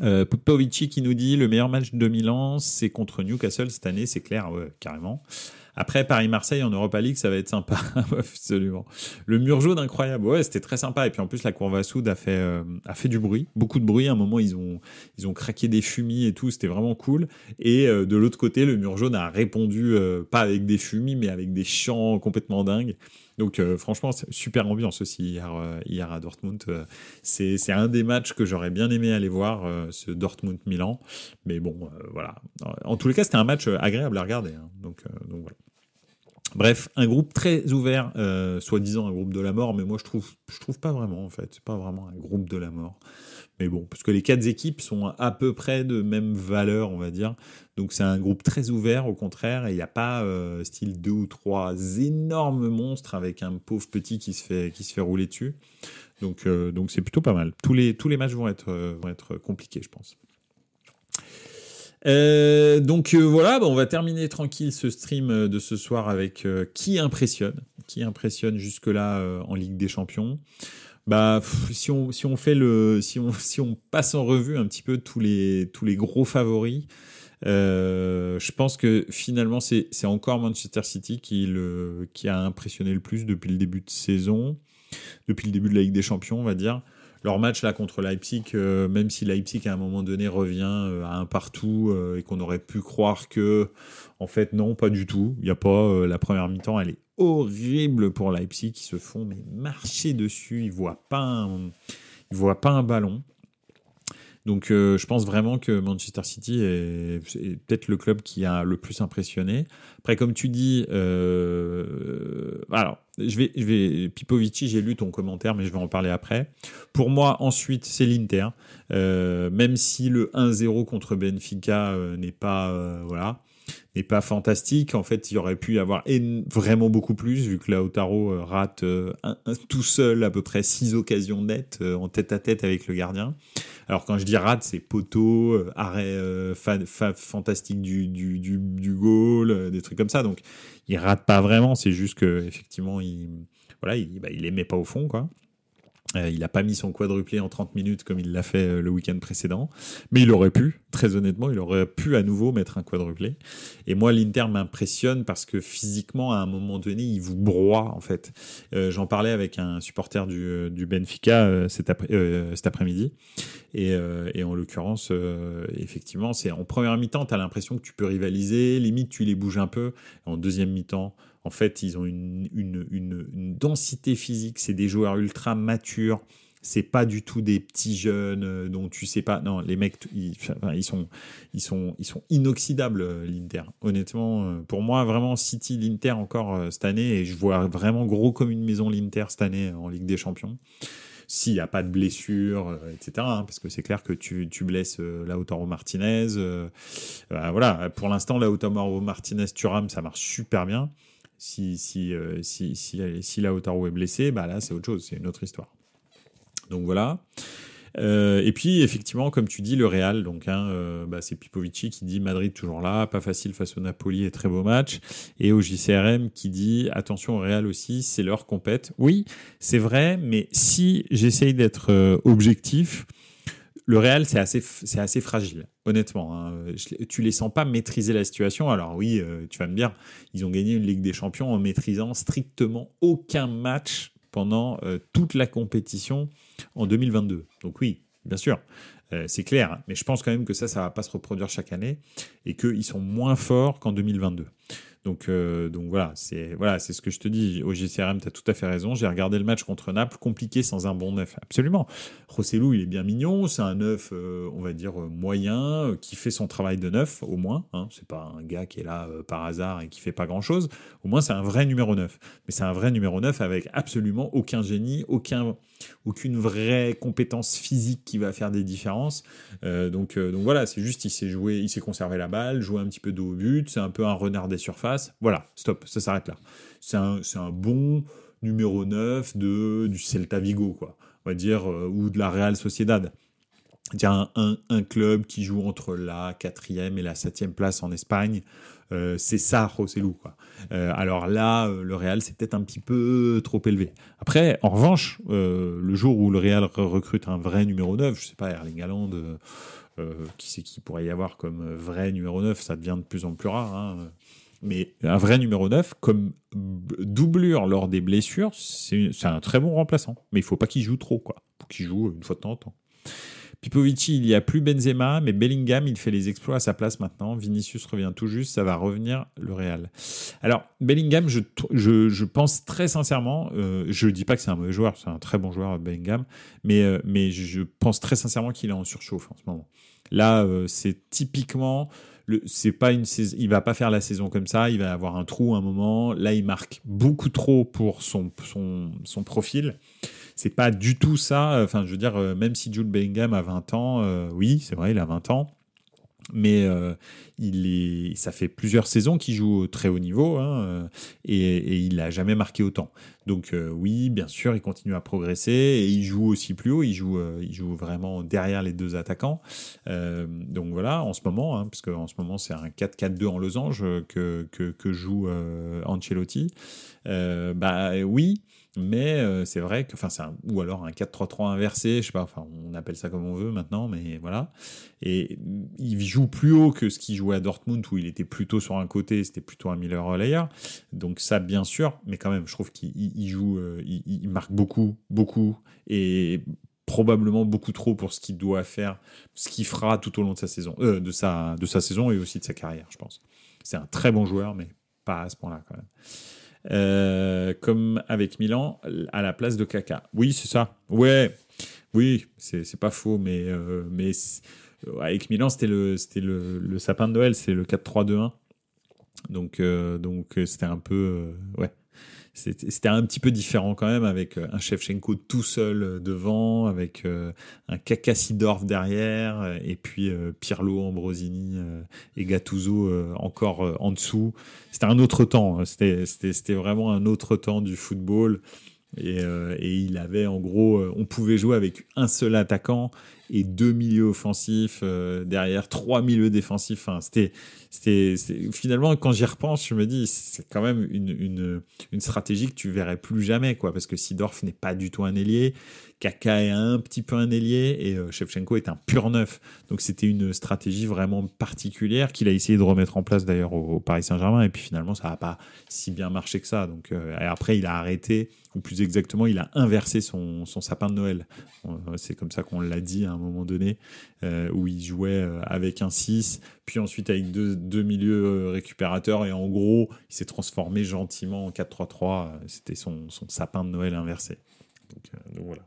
Euh, qui nous dit le meilleur match de Milan, c'est contre Newcastle cette année, c'est clair, ouais, carrément. Après, Paris-Marseille en Europa League, ça va être sympa. Absolument. Le mur jaune, incroyable. Ouais, c'était très sympa. Et puis en plus, la courbe à soude a fait, euh, a fait du bruit. Beaucoup de bruit. À un moment, ils ont, ils ont craqué des fumis et tout. C'était vraiment cool. Et euh, de l'autre côté, le mur jaune a répondu, euh, pas avec des fumis, mais avec des chants complètement dingues. Donc euh, franchement, super ambiance aussi hier, euh, hier à Dortmund. Euh, c'est un des matchs que j'aurais bien aimé aller voir, ce Dortmund-Milan. Mais bon, voilà. En tous les cas, c'était un match agréable à regarder. Hein. Donc, donc voilà. Bref, un groupe très ouvert, euh, soi-disant un groupe de la mort, mais moi je trouve, je trouve pas vraiment en fait, c'est pas vraiment un groupe de la mort. Mais bon, parce que les quatre équipes sont à peu près de même valeur, on va dire. Donc c'est un groupe très ouvert, au contraire, et il n'y a pas euh, style deux ou trois énormes monstres avec un pauvre petit qui se fait, qui se fait rouler dessus. Donc euh, donc c'est plutôt pas mal. Tous les, tous les matchs vont être, vont être compliqués, je pense. Donc voilà, bah, on va terminer tranquille ce stream de ce soir avec qui impressionne, qui impressionne jusque-là en Ligue des Champions. Bah, si on, si on fait le, si on, si on passe en revue un petit peu tous les, tous les gros favoris, euh, je pense que finalement c'est, c'est encore Manchester City qui, le, qui a impressionné le plus depuis le début de saison, depuis le début de la Ligue des Champions, on va dire. Leur match là contre Leipzig, euh, même si Leipzig à un moment donné revient euh, à un partout et qu'on aurait pu croire que, en fait, non, pas du tout. Il y a pas la première mi-temps, elle est horrible pour Leipzig qui se font marcher dessus. Ils voient pas un, ils voient pas un ballon. Donc euh, je pense vraiment que Manchester City est, peut-être le club qui a le plus impressionné. Après comme tu dis, euh, alors je vais, je vais Pipovici, j'ai lu ton commentaire, mais je vais en parler après. Pour moi ensuite c'est l'Inter, euh, même si le 1-0 contre Benfica n'est pas voilà n'est pas fantastique. En fait, il aurait pu y avoir vraiment beaucoup plus, vu que Lautaro euh, rate euh, tout seul à peu près six occasions nettes euh, en tête à tête avec le gardien. Alors quand je dis rate, c'est poteau, arrêt fantastique du, du, du, du, goal, des trucs comme ça. Donc il rate pas vraiment, c'est juste que effectivement il voilà, il, bah, il les met pas au fond quoi. Euh, il n'a pas mis son quadruplé en 30 minutes comme il l'a fait euh, le week-end précédent, mais il aurait pu, très honnêtement, il aurait pu à nouveau mettre un quadruplé. Et moi, l'Inter m'impressionne parce que physiquement, à un moment donné, il vous broie en fait. Euh, j'en parlais avec un supporter du, du Benfica cet, après, cet après-midi, et, en l'occurrence, effectivement, c'est en première mi-temps, tu as l'impression que tu peux rivaliser, limite tu les bouges un peu. En deuxième mi-temps, en fait, ils ont une, densité physique. C'est des joueurs ultra matures. C'est pas du tout des petits jeunes euh, dont tu sais pas. Non, les mecs, ils, sont, inoxydables. Euh, L'Inter, honnêtement, euh, pour moi, vraiment City, l'Inter encore cette année, et je vois vraiment gros comme une maison l'Inter cette année en Ligue des Champions s'il n'y a pas de blessure, etc. Hein, parce que c'est clair que tu, tu blesses Lautaro Martinez. Voilà, pour l'instant, Lautaro Martinez, Thuram, ça marche super bien. Si, si, euh, si, est blessé, bah là, c'est autre chose, c'est une autre histoire. Donc voilà. Euh, et puis effectivement, comme tu dis, le Real, donc hein, euh, bah, c'est Pipovici qui dit Madrid toujours là, pas facile face au Napoli et très beau match. Et au JCRM qui dit attention au Real aussi, c'est leur compète. Oui, c'est vrai, mais si j'essaye d'être objectif, le Real, c'est assez, fragile, honnêtement. Hein. Tu les sens pas maîtriser la situation. Alors oui, euh, tu vas me dire, ils ont gagné une Ligue des Champions en maîtrisant strictement aucun match pendant euh, toute la compétition en 2022. Donc oui, bien sûr, euh, c'est clair. Hein. Mais je pense quand même que ça, ça va pas se reproduire chaque année et qu'ils sont moins forts qu'en 2022. Donc, euh, donc voilà, c'est voilà, ce que je te dis. Au GCRM, tu as tout à fait raison. J'ai regardé le match contre Naples, compliqué sans un bon neuf. Absolument. Rossellou, il est bien mignon. C'est un neuf, euh, on va dire, euh, moyen, qui fait son travail de neuf, au moins. Hein. C'est pas un gars qui est là par hasard et qui fait pas grand-chose. Au moins, c'est un vrai numéro 9. Mais c'est un vrai numéro 9 avec absolument aucun génie, aucun, aucune vraie compétence physique qui va faire des différences. donc, donc voilà, c'est juste, il s'est joué, il s'est conservé la balle, joué un petit peu de haut but. C'est un peu un renard des surfaces voilà, stop, ça s'arrête là. C'est un, bon numéro 9 de, du Celta Vigo, quoi. On va dire, euh, ou de la Real Sociedad. Un, un, club qui joue entre la quatrième et la septième place en Espagne, euh, c'est ça Rossellou. Euh, alors là, le Real c'est peut-être un petit peu trop élevé. Après, en revanche, le jour où le Real recrute un vrai numéro 9, je sais pas Erling Haaland, qui c'est qui pourrait y avoir comme vrai numéro 9, ça devient de plus en plus rare. Hein mais un vrai numéro 9, comme doublure lors des blessures, c'est un très bon remplaçant. Mais il faut pas qu'il joue trop, quoi. faut qu'il joue une fois de temps en temps. Pipovici, il n'y a plus Benzema, mais Bellingham, il fait les exploits à sa place maintenant. Vinicius revient tout juste, ça va revenir le Real. Alors, Bellingham, je, je, pense très sincèrement, euh, je ne dis pas que c'est un mauvais joueur, c'est un très bon joueur, Bellingham, mais, euh, mais je pense très sincèrement qu'il est en surchauffe en ce moment. Là, euh, c'est typiquement c'est pas une saison, il va pas faire la saison comme ça, il va avoir un trou un moment. Là, il marque beaucoup trop pour son, son, son profil. C'est pas du tout ça. Enfin, je veux dire, euh, même si Jude Bellingham a 20 ans, euh, oui, c'est vrai, il a 20 ans mais euh, il est, ça fait plusieurs saisons qu'il joue au très haut niveau hein, euh, et, il n'a jamais marqué autant. Donc euh, oui, bien sûr, il continue à progresser et il joue aussi plus haut. Il joue, il joue vraiment derrière les deux attaquants. donc voilà, en ce moment, hein, parce qu'en ce moment c'est un 4-4-2 en losange que, que, que joue Ancelotti. bah oui, mais euh, c'est vrai que, enfin, c'est ou alors un 4-3-3 inversé, je sais pas, enfin, on appelle ça comme on veut maintenant, mais voilà. Et il joue plus haut que ce qu'il jouait à Dortmund où il était plutôt sur un côté, c'était plutôt un Miller relayeur. Donc ça, bien sûr, mais quand même, je trouve qu'il joue, euh, il, marque beaucoup, beaucoup, et probablement beaucoup trop pour ce qu'il doit faire, ce qu'il fera tout au long de sa saison, euh, de sa, de sa saison et aussi de sa carrière, je pense. C'est un très bon joueur, mais pas à ce point-là quand même. Euh, comme avec Milan, à la place de Kaka. Oui, c'est ça. Ouais, oui, c'est pas faux, mais, euh, mais avec Milan, c'était le, le, le sapin de Noël, c'est le 4-3-2-1. Donc, euh, donc c'était un peu. ouais c'était un petit peu différent quand même avec euh, un Shevchenko tout seul euh, devant, avec euh, un Kakasidorf derrière, et puis Pirlo, Ambrosini et Gattuso encore en dessous. C'était un autre temps, hein. c'était vraiment un autre temps du football. Et, et, il avait en gros, on pouvait jouer avec un seul attaquant et deux milieux offensifs derrière, trois milieux défensifs. Enfin, c'était c'était finalement quand j'y repense, je me dis c'est quand même une, une, une, stratégie que tu verrais plus jamais quoi, parce que Sidorf n'est pas du tout un ailier, Kaka est un petit peu un ailier et euh, Shevchenko est un pur neuf. Donc c'était une stratégie vraiment particulière qu'il a essayé de remettre en place d'ailleurs au, Paris Saint-Germain et puis finalement ça n'a pas si bien marché que ça. Donc euh, après il a arrêté ou plus exactement il a inversé son, son sapin de Noël. Euh, c'est comme ça qu'on l'a dit à moment donné où il jouait avec un 6 puis ensuite avec deux deux milieux euh, récupérateurs et en gros, il s'est transformé gentiment en 4-3-3. C'était son, sapin de Noël inversé. Donc, euh, voilà.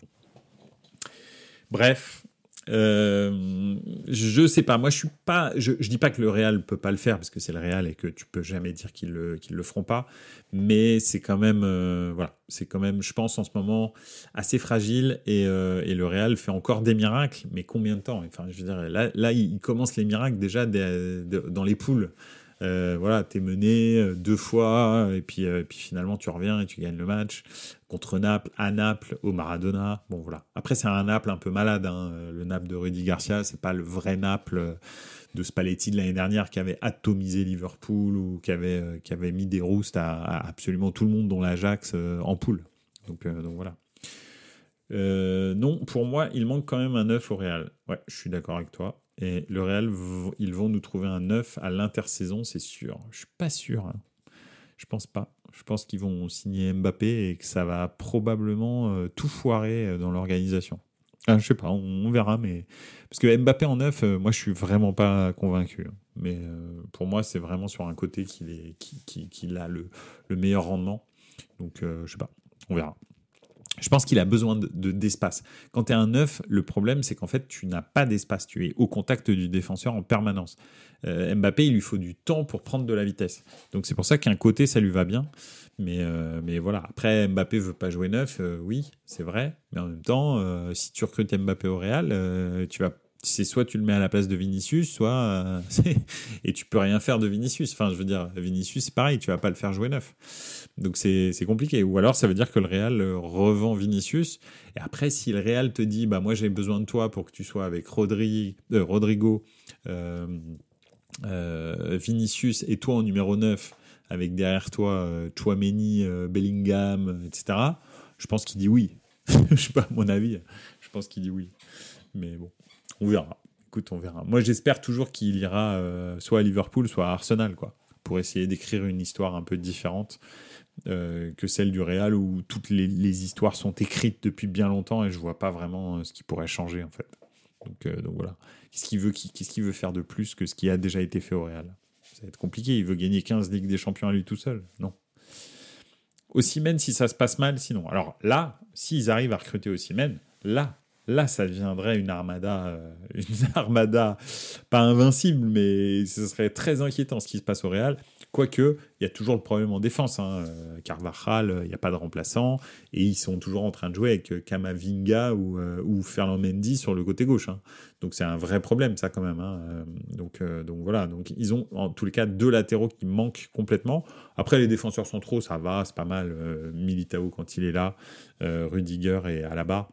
Bref, euh, je sais pas. Moi, je suis pas. Je, dis pas que le Real peut pas le faire parce que c'est le Real et que tu peux jamais dire qu'ils le le feront pas. Mais c'est quand même euh, voilà, c'est quand même, je pense en ce moment assez fragile et, euh, le Real fait encore des miracles. Mais combien de temps? Enfin, je veux dire, là, là, il commence les miracles déjà dans les poules. Euh, voilà, t'es mené euh, deux fois et puis, euh, finalement tu reviens et tu gagnes le match contre Naples, à Naples, au Maradona. Bon voilà. Après c'est un Naples un peu malade, hein. le Naples de Rudy Garcia, c'est pas le vrai Naples de Spalletti de l'année dernière qui avait atomisé Liverpool ou qui avait, mis des roustes à, absolument tout le monde dont l'Ajax en poule. Donc, voilà. non, pour moi, il manque quand même un 9 au Real. Ouais, je suis d'accord avec toi. Et le Real, ils vont nous trouver un 9 à l'intersaison, c'est sûr. Je suis pas sûr. Hein. Je pense pas. Je pense qu'ils vont signer Mbappé et que ça va probablement euh, tout foirer euh, dans l'organisation. Ah, je sais pas, on, verra, mais parce que Mbappé en 9, euh, moi je suis vraiment pas convaincu. Hein. Mais pour moi, c'est vraiment sur un côté qu'il a le, le, meilleur rendement. Donc je sais pas, on verra. Je pense qu'il a besoin d'espace. De, Quand tu es un neuf, le problème, c'est qu'en fait, tu n'as pas d'espace. Tu es au contact du défenseur en permanence. Euh, Mbappé, il lui faut du temps pour prendre de la vitesse. Donc, c'est pour ça qu'un côté, ça lui va bien. Mais, euh, mais voilà. Après, Mbappé veut pas jouer neuf. Euh, oui, c'est vrai. Mais en même temps, si tu recrutes Mbappé au Real, tu vas c'est soit tu le mets à la place de Vinicius, soit et tu peux rien faire de Vinicius. Enfin, je veux dire, Vinicius, c'est pareil, tu vas pas le faire jouer neuf. Donc c'est compliqué. Ou alors ça veut dire que le Real euh, revend Vinicius. Et après, si le Real te dit, bah moi j'ai besoin de toi pour que tu sois avec euh, Rodrigo, Vinicius et toi en numéro 9, avec derrière toi Chouameni, Bellingham, etc. Je pense qu'il dit oui. je sais pas, mon avis. Je pense qu'il dit oui. Mais bon. On verra. Écoute, on verra. Moi, j'espère toujours qu'il ira euh, soit à Liverpool, soit à Arsenal, quoi, pour essayer d'écrire une histoire un peu différente euh, que celle du Real, où toutes les, histoires sont écrites depuis bien longtemps et je vois pas vraiment euh, ce qui pourrait changer, en fait. Donc, donc voilà. Qu'est-ce qu'il veut, veut faire de plus que ce qui a déjà été fait au Real? Ça va être compliqué. Il veut gagner 15 Ligues des Champions à lui tout seul. Non. Ossimène si ça se passe mal, sinon. Alors là, s'ils arrivent à recruter Ossimène là, là, ça deviendrait une armada, une armada, pas invincible, mais ce serait très inquiétant ce qui se passe au Real. Quoique, il y a toujours le problème en défense. Hein. Carvajal, il n'y a pas de remplaçant. Et ils sont toujours en train de jouer avec Kamavinga ou, ou Ferland Mendy sur le côté gauche. Hein. Donc c'est un vrai problème, ça, quand même. Hein. Donc, donc voilà. Donc ils ont, en tous les cas, deux latéraux qui manquent complètement. Après, les défenseurs centraux, ça va, c'est pas mal. Militao, quand il est là, Rudiger et Alaba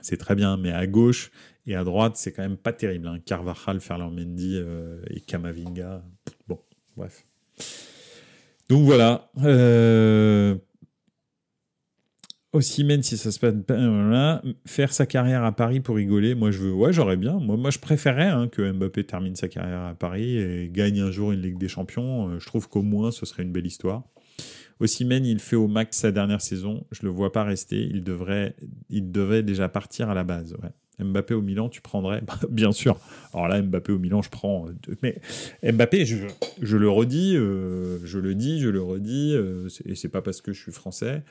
c'est très bien, mais à gauche et à droite, c'est quand même pas terrible. Hein. Carvajal, Ferland Mendy et Kamavinga. Bon, bref. Donc voilà. Euh... Aussi, même si ça se passe bien, faire sa carrière à Paris pour rigoler, moi je veux, ouais, j'aurais bien. Moi, moi je préférais hein, que Mbappé termine sa carrière à Paris et gagne un jour une Ligue des Champions. Euh, je trouve qu'au moins ce serait une belle histoire. Osimhen, il fait au max sa dernière saison. Je le vois pas rester. Il devrait, il devait déjà partir à la base. Mbappé au Milan, tu prendrais? Bah, Bien sûr. Alors là, Mbappé au Milan, je prends. Euh, mais Mbappé, je, le redis, euh, je le dis, je le redis, euh, et c'est pas parce que je suis français,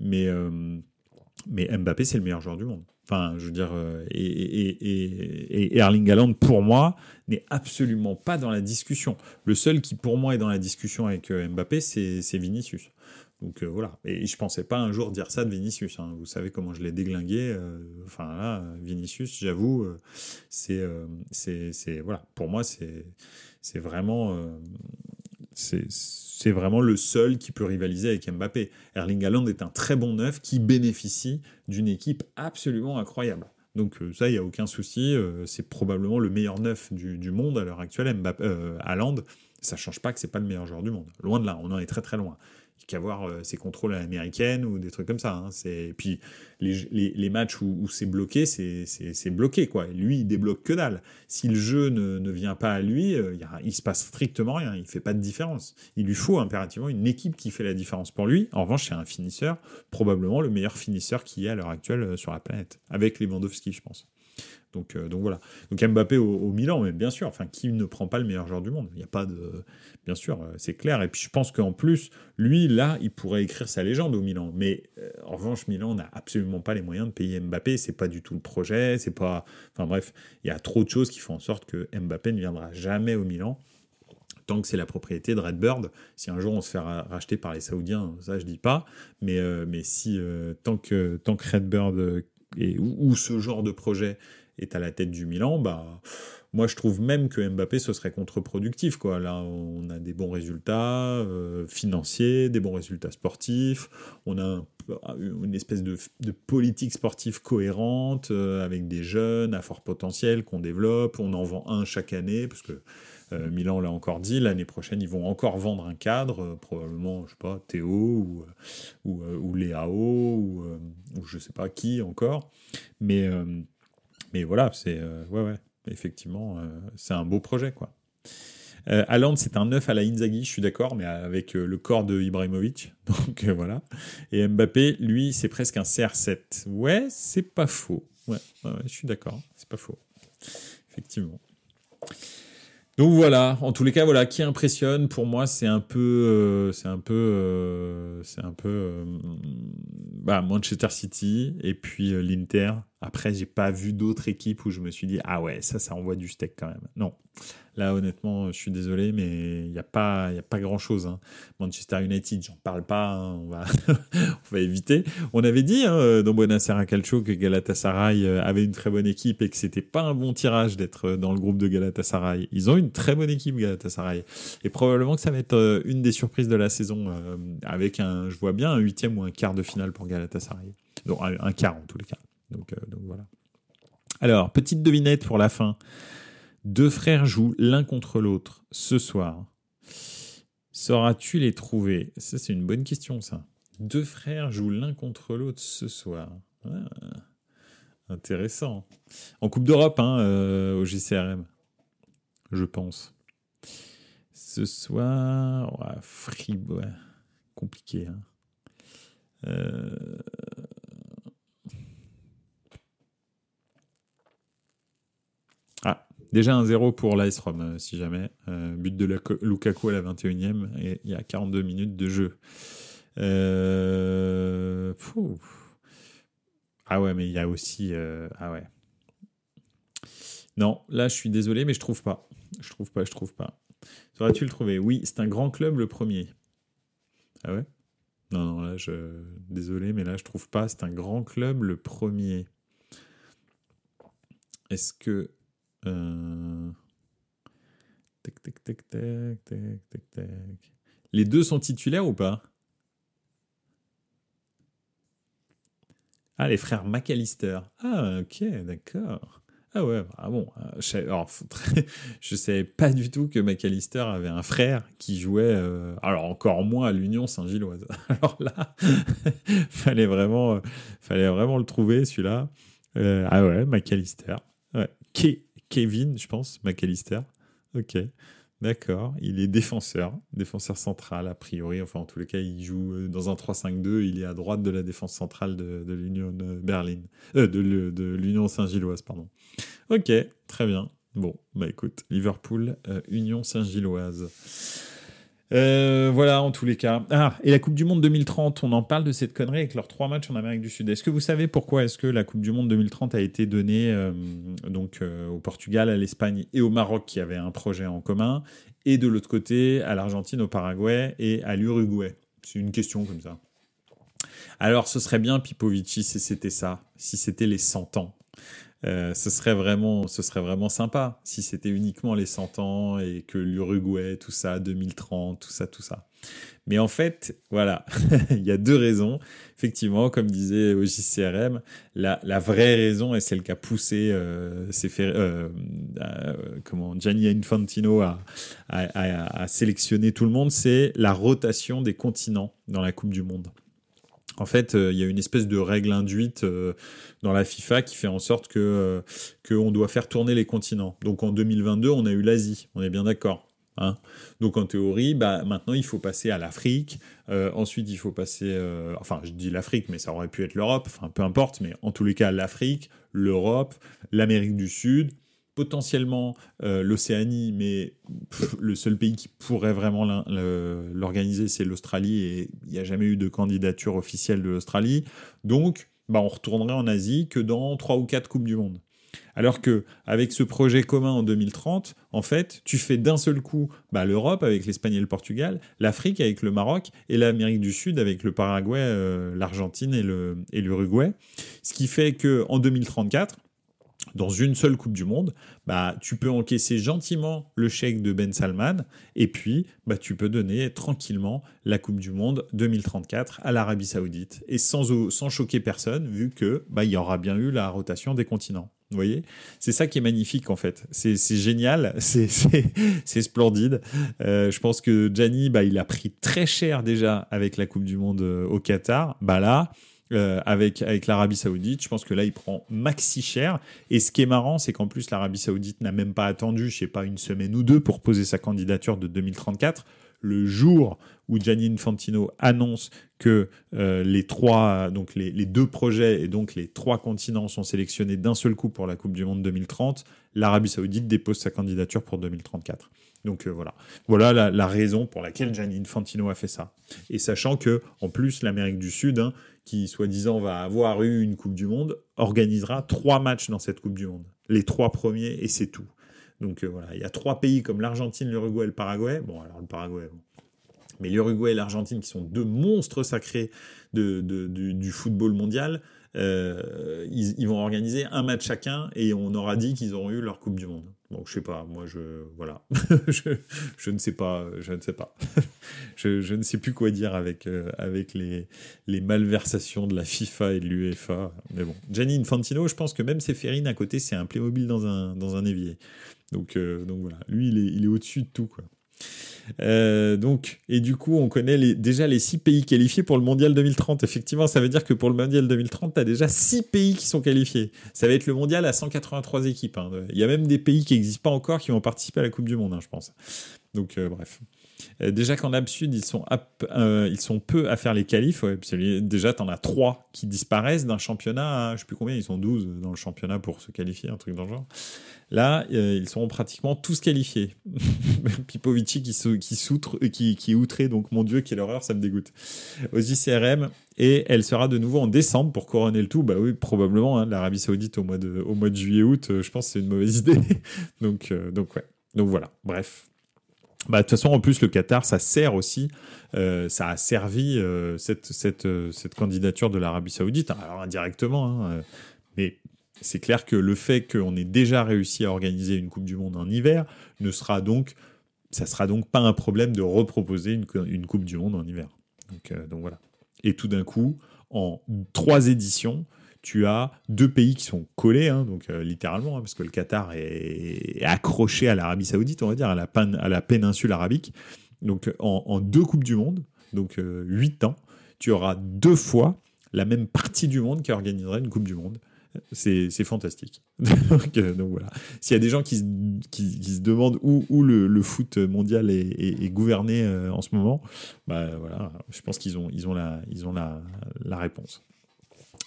mais, mais Mbappé, c'est le meilleur joueur du monde. Enfin, je veux dire, et, et, et, Erling Haaland, pour moi, n'est absolument pas dans la discussion. Le seul qui, pour moi, est dans la discussion avec Mbappé, c'est Vinicius. Donc euh, voilà. Et je pensais pas un jour dire ça de Vinicius. Hein. Vous savez comment je l'ai déglingué. Euh, enfin là, Vinicius, j'avoue, euh, c'est, c'est, voilà. Pour moi, c'est, c'est vraiment, c'est, vraiment le seul qui peut rivaliser avec Mbappé. Erling Haaland est un très bon neuf qui bénéficie d'une équipe absolument incroyable. Donc ça, il n'y a aucun souci. c'est probablement le meilleur neuf du, monde à l'heure actuelle. Mbappé, Haaland, ça change pas que c'est pas le meilleur joueur du monde. Loin de là, on en est très très loin qu'avoir euh, ses contrôles à l'américaine ou des trucs comme ça. Hein. C'est puis les, matchs où, où c'est bloqué, c'est bloqué quoi. lui, il débloque que dalle. Si le jeu ne, vient pas à lui, euh, il, il se passe strictement rien. Il fait pas de différence. Il lui faut impérativement une équipe qui fait la différence pour lui. En revanche, c'est un finisseur, probablement le meilleur finisseur qu'il y a à l'heure actuelle euh, sur la planète, avec Lewandowski, je pense. Donc, euh, donc voilà. Donc Mbappé au, Milan, mais bien sûr, enfin, qui ne prend pas le meilleur joueur du monde? Il n'y a pas de. Bien sûr, euh, c'est clair. Et puis je pense qu'en plus, lui, là, il pourrait écrire sa légende au Milan. Mais euh, en revanche, Milan n'a absolument pas les moyens de payer Mbappé. C'est pas du tout le projet. C'est pas. Enfin bref, il y a trop de choses qui font en sorte que Mbappé ne viendra jamais au Milan tant que c'est la propriété de Redbird. Si un jour on se fait racheter par les Saoudiens, ça je dis pas, mais, mais si tant, que, tant que Redbird ou, ce genre de projet est à la tête du Milan, bah, moi je trouve même que Mbappé ce serait contre-productif. Quoi. Là, on a des bons résultats euh, financiers, des bons résultats sportifs, on a une espèce de, politique sportive cohérente euh, avec des jeunes à fort potentiel qu'on développe, on en vend un chaque année, parce que euh, Milan l'a encore dit, l'année prochaine ils vont encore vendre un cadre, probablement, je sais pas, Théo ou, ou, ou Léao ou, ou je sais pas qui encore, mais mais voilà, c'est euh, ouais, ouais, effectivement, euh, c'est un beau projet, quoi. Euh, c'est un neuf à la Inzaghi, je suis d'accord, mais avec le corps de Ibrahimovic. Donc voilà. Et Mbappé, lui, c'est presque un CR7. Ouais, c'est pas faux. Ouais, ouais, je suis d'accord, c'est pas faux. Effectivement. Donc voilà, en tous les cas, voilà, qui impressionne pour moi, c'est un peu, c'est un peu, c'est un peu, bah, Manchester City et puis l'Inter. Après, j'ai pas vu d'autres équipes où je me suis dit ah ouais, ça, ça envoie du steak quand même. Non, Là, honnêtement, je suis désolé, mais il n'y a pas, y a pas grand-chose. Hein. Manchester United, j'en parle pas, hein, on, va on va éviter. On avait dit hein, dans Buonasera Calcio que Galatasaray euh, avait une très bonne équipe et que c'était pas un bon tirage d'être dans le groupe de Galatasaray. Ils ont une très bonne équipe, Galatasaray. Et probablement que ça va être euh, une des surprises de la saison, euh, avec un, je vois bien, un huitième ou un quart de finale pour Galatasaray. Donc un, quart en tous les cas. Donc, donc voilà. Alors, petite devinette pour la fin. Deux frères jouent l'un contre l'autre ce soir. Sauras-tu les trouver? Ça, c'est une bonne question, ça. Deux frères jouent l'un contre l'autre ce soir. Ah, intéressant. En Coupe d'Europe, hein, euh, au GCRM, je pense. Ce soir, Fribourg, compliqué. Hein. Euh, Déjà un 0 pour l'Ice euh, si jamais. Euh, but de Lukaku à la 21e, et il y a 42 minutes de jeu. Euh, Ah ouais, mais il y a aussi. Ah ouais. Non, là, je suis désolé, mais je trouve pas. Je trouve pas, je trouve pas. Saurais-tu le trouver? Oui, c'est un grand club le premier. Ah ouais? Non, non, là, je. Désolé, mais là, je trouve pas. C'est un grand club le premier. Est-ce que. Euh. Les deux sont titulaires ou pas? Ah, les frères McAllister. Ah, ok, d'accord. Ah ouais, ah bon. euh, Je alors, très- je savais pas du tout que McAllister avait un frère qui jouait, euh, alors encore moins à l'Union Saint-Gilloise. Alors là, fallait vraiment, fallait vraiment le trouver celui-là. Ah ouais, McAllister. Ouais. Kevin, je pense, McAllister. Ok. D'accord, il est défenseur, défenseur central a priori. Enfin, en tous les cas, il joue euh, dans un 3-5-2. Il est à droite de la défense centrale de, de l'Union Berlin, euh, de l'Union Saint-Gilloise, pardon. Ok, très bien. Bon, bah écoute, Liverpool, euh, Union Saint-Gilloise. Euh, voilà, en tous les cas. Ah, et la Coupe du Monde 2030, on en parle de cette connerie avec leurs trois matchs en Amérique du Sud. Est-ce que vous savez pourquoi est-ce que la Coupe du Monde 2030 a été donnée euh, donc euh, au Portugal, à l'Espagne et au Maroc qui avaient un projet en commun, et de l'autre côté à l'Argentine, au Paraguay et à l'Uruguay? C'est une question comme ça. Alors, ce serait bien, Pipovici, si c'était ça, si c'était les 100 ans. Euh, ce serait vraiment, ce serait vraiment sympa si c'était uniquement les 100 ans et que l'Uruguay, tout ça, 2030, tout ça, tout ça. Mais en fait, voilà, il y a deux raisons. Effectivement, comme disait OJCRM, la, la vraie raison et celle qui a poussé euh, euh, euh, comment Gianni Infantino à, à, à- à sélectionner tout le monde, c'est la rotation des continents dans la Coupe du Monde. En fait, euh, il y a une espèce de règle induite euh, dans la FIFA qui fait en sorte que euh, qu'on doit faire tourner les continents. Donc en 2022, on a eu l'Asie, on est bien d'accord. Hein Donc en théorie, bah, maintenant il faut passer à l'Afrique. Ensuite, il faut passer, enfin je dis l'Afrique, mais ça aurait pu être l'Europe. Enfin peu importe, mais en tous les cas l'Afrique, l'Europe, l'Amérique du Sud, potentiellement euh, l'Océanie, mais le seul pays qui pourrait vraiment l'organiser, c'est l'Australie, et il n'y a jamais eu de candidature officielle de l'Australie. Donc, bah, on retournerait en Asie que dans trois ou quatre coupes du monde. Alors que avec ce projet commun en 2030, en fait, tu fais d'un seul coup bah, l'Europe avec l'Espagne et le Portugal, l'Afrique avec le Maroc et l'Amérique du Sud avec le Paraguay, euh, l'Argentine et le et l'Uruguay. Ce qui fait que en 2034, dans une seule Coupe du Monde, bah, tu peux encaisser gentiment le chèque de Ben Salman et puis bah, tu peux donner tranquillement la Coupe du Monde 2034 à l'Arabie Saoudite et sans, sans choquer personne vu que bah, y aura bien eu la rotation des continents. Vous voyez? C'est ça qui est magnifique en fait. C'est génial, c'est splendide. Euh, je pense que Gianni, bah, il a pris très cher déjà avec la Coupe du Monde euh, au Qatar. Bah là, euh, avec, avec l'Arabie Saoudite. Je pense que là, il prend maxi cher. Et ce qui est marrant, c'est qu'en plus, l'Arabie Saoudite n'a même pas attendu, je sais pas, une semaine ou deux pour poser sa candidature de 2034. Le jour où Gianni Infantino annonce que euh, les trois, donc les, les deux projets et donc les trois continents sont sélectionnés d'un seul coup pour la Coupe du Monde 2030, l'Arabie Saoudite dépose sa candidature pour 2034. Donc euh, voilà, voilà la, raison pour laquelle Gianni Infantino a fait ça. Et sachant que en plus l'Amérique du Sud, hein, qui soi-disant va avoir eu une Coupe du Monde, organisera trois matchs dans cette Coupe du Monde. Les trois premiers et c'est tout. Donc euh, voilà, il y a trois pays comme l'Argentine, l'Uruguay et le Paraguay. Bon, alors le Paraguay, bon. mais l'Uruguay et l'Argentine qui sont deux monstres sacrés du, football mondial, euh, ils vont organiser un match chacun et on aura dit qu'ils auront eu leur Coupe du Monde. Donc je sais pas, moi je voilà, je, ne sais pas, je ne sais pas, je, ne sais plus quoi dire avec euh, les malversations de la FIFA et de l'UEFA. Mais bon, Gianni Infantino, je pense que même Seferin à côté, c'est un Playmobil dans un dans un évier. Donc euh, donc voilà, lui il est il est au-dessus de tout quoi. Euh, donc, et du coup, on connaît déjà les six pays qualifiés pour le mondial 2030. Effectivement, ça veut dire que pour le mondial 2030, tu as déjà six pays qui sont qualifiés. Ça va être le mondial à 183 équipes. hein. Il y a même des pays qui n'existent pas encore qui vont participer à la Coupe du Monde, hein, je pense. Donc, euh, bref. Euh, déjà qu'en Ab Sud, ils sont, ils sont peu à faire les qualifs. déjà, tu en as 3 qui disparaissent d'un championnat. je sais plus combien, ils sont 12 dans le championnat pour se qualifier, un truc dans le genre. Là, euh, ils sont pratiquement tous qualifiés. Pipovici qui, qui, soutre, qui, qui est outré, donc mon Dieu, quelle horreur, ça me dégoûte. Aux ICRM, et elle sera de nouveau en décembre pour couronner le tout. Bah oui, probablement, hein, l'Arabie Saoudite au mois de, de juillet-août, je pense que c'est une mauvaise idée. donc, donc, ouais. Donc voilà, bref. Bah, de toute façon, en plus, le Qatar, ça sert aussi, euh, ça a servi euh, cette, cette, euh, cette, candidature de l'Arabie Saoudite, alors indirectement, hein, c'est clair que le fait qu'on ait déjà réussi à organiser une Coupe du Monde en hiver ne sera donc, ça sera donc pas un problème de reproposer une, Coupe du Monde en hiver. Donc, donc voilà. Et tout d'un coup, en trois éditions, tu as deux pays qui sont collés, hein, donc euh, littéralement, hein, parce que le Qatar est, accroché à l'Arabie Saoudite, on va dire, à la, à la péninsule arabique. Donc en, deux Coupes du Monde, donc euh, huit ans, tu auras deux fois la même partie du monde qui organiserait une Coupe du Monde. C'est fantastique. Euh, donc, voilà. S'il y a des gens qui, qui, se demandent où, où le, foot mondial est, gouverné en ce moment, bah voilà, je pense qu'ils ont, ils ont, la, ils ont la, la réponse.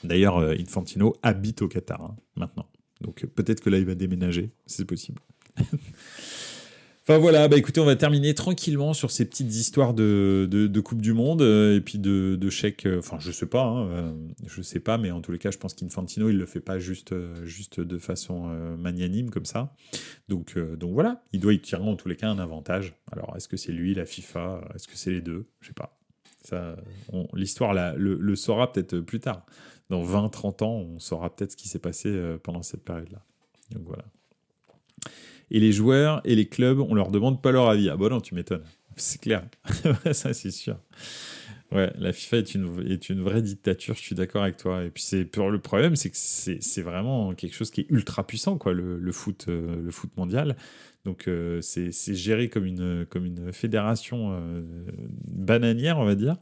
D'ailleurs, euh, Infantino habite au Qatar hein, maintenant. Donc euh, peut-être que là, il va déménager, c'est possible. Enfin voilà, bah écoutez, on va terminer tranquillement sur ces petites histoires de, de, Coupe du Monde euh, et puis de, de chèques. enfin, je sais pas, hein, je sais pas, mais en tous les cas, je pense qu'Infantino, il le fait pas juste, juste de façon magnanime comme ça. Donc, donc voilà, il doit y tirer en tous les cas un avantage. Alors, est-ce que c'est lui, la FIFA Est-ce que c'est les deux? Je sais pas. Ça, l'histoire le, le, saura peut-être plus tard dans 20-30 ans, on saura peut-être ce qui s'est passé euh, pendant cette période-là. Donc voilà. Et les joueurs et les clubs, on leur demande pas leur avis. Ah bon non, tu m'étonnes. C'est clair. ça, c'est sûr. Ouais, la FIFA est une, est une vraie dictature, je suis d'accord avec toi. Et puis c'est le problème, c'est que c'est vraiment quelque chose qui est ultra puissant, quoi, le, foot, euh, le foot mondial. Donc euh, c'est géré comme une, comme une fédération euh, bananière, on va dire,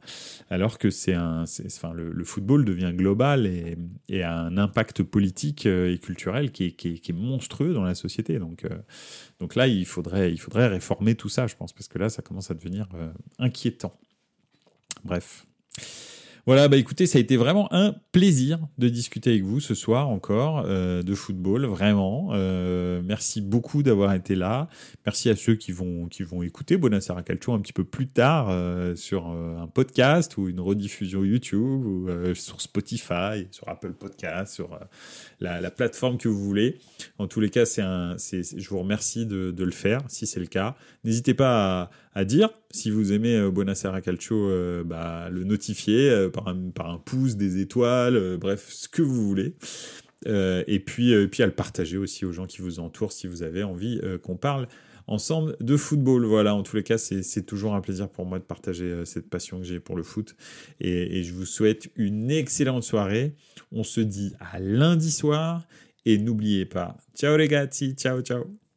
alors que c'est un, enfin, le, football devient global et, et, a un impact politique euh, et culturel qui est, qui, est, monstrueux dans la société. Donc, donc là, il faudrait, il faudrait réformer tout ça, je pense, parce que là, ça commence à devenir inquiétant. Bref. Voilà, bah écoutez, ça a été vraiment un plaisir de discuter avec vous ce soir encore euh, de football, vraiment. Euh, merci beaucoup d'avoir été là. Merci à ceux qui vont, qui vont écouter Bonassara Calcio un petit peu plus tard euh, sur un podcast ou une rediffusion YouTube ou sur Spotify, sur Apple Podcast, sur la, plateforme que vous voulez. En tous les cas, c'est un, je vous remercie de, de le faire si c'est le cas. N'hésitez pas à à dire. Si vous aimez euh, Buonasera Calcio, euh, bah, le notifier euh, par, un, pouce, des étoiles, bref, ce que vous voulez. et puis, puis à le partager aussi aux gens qui vous entourent si vous avez envie qu'on parle ensemble de football. Voilà, en tous les cas, c'est toujours un plaisir pour moi de partager cette passion que j'ai pour le foot. Et, et, je vous souhaite une excellente soirée. On se dit à lundi soir. Et n'oubliez pas, ciao les gars, ciao ciao.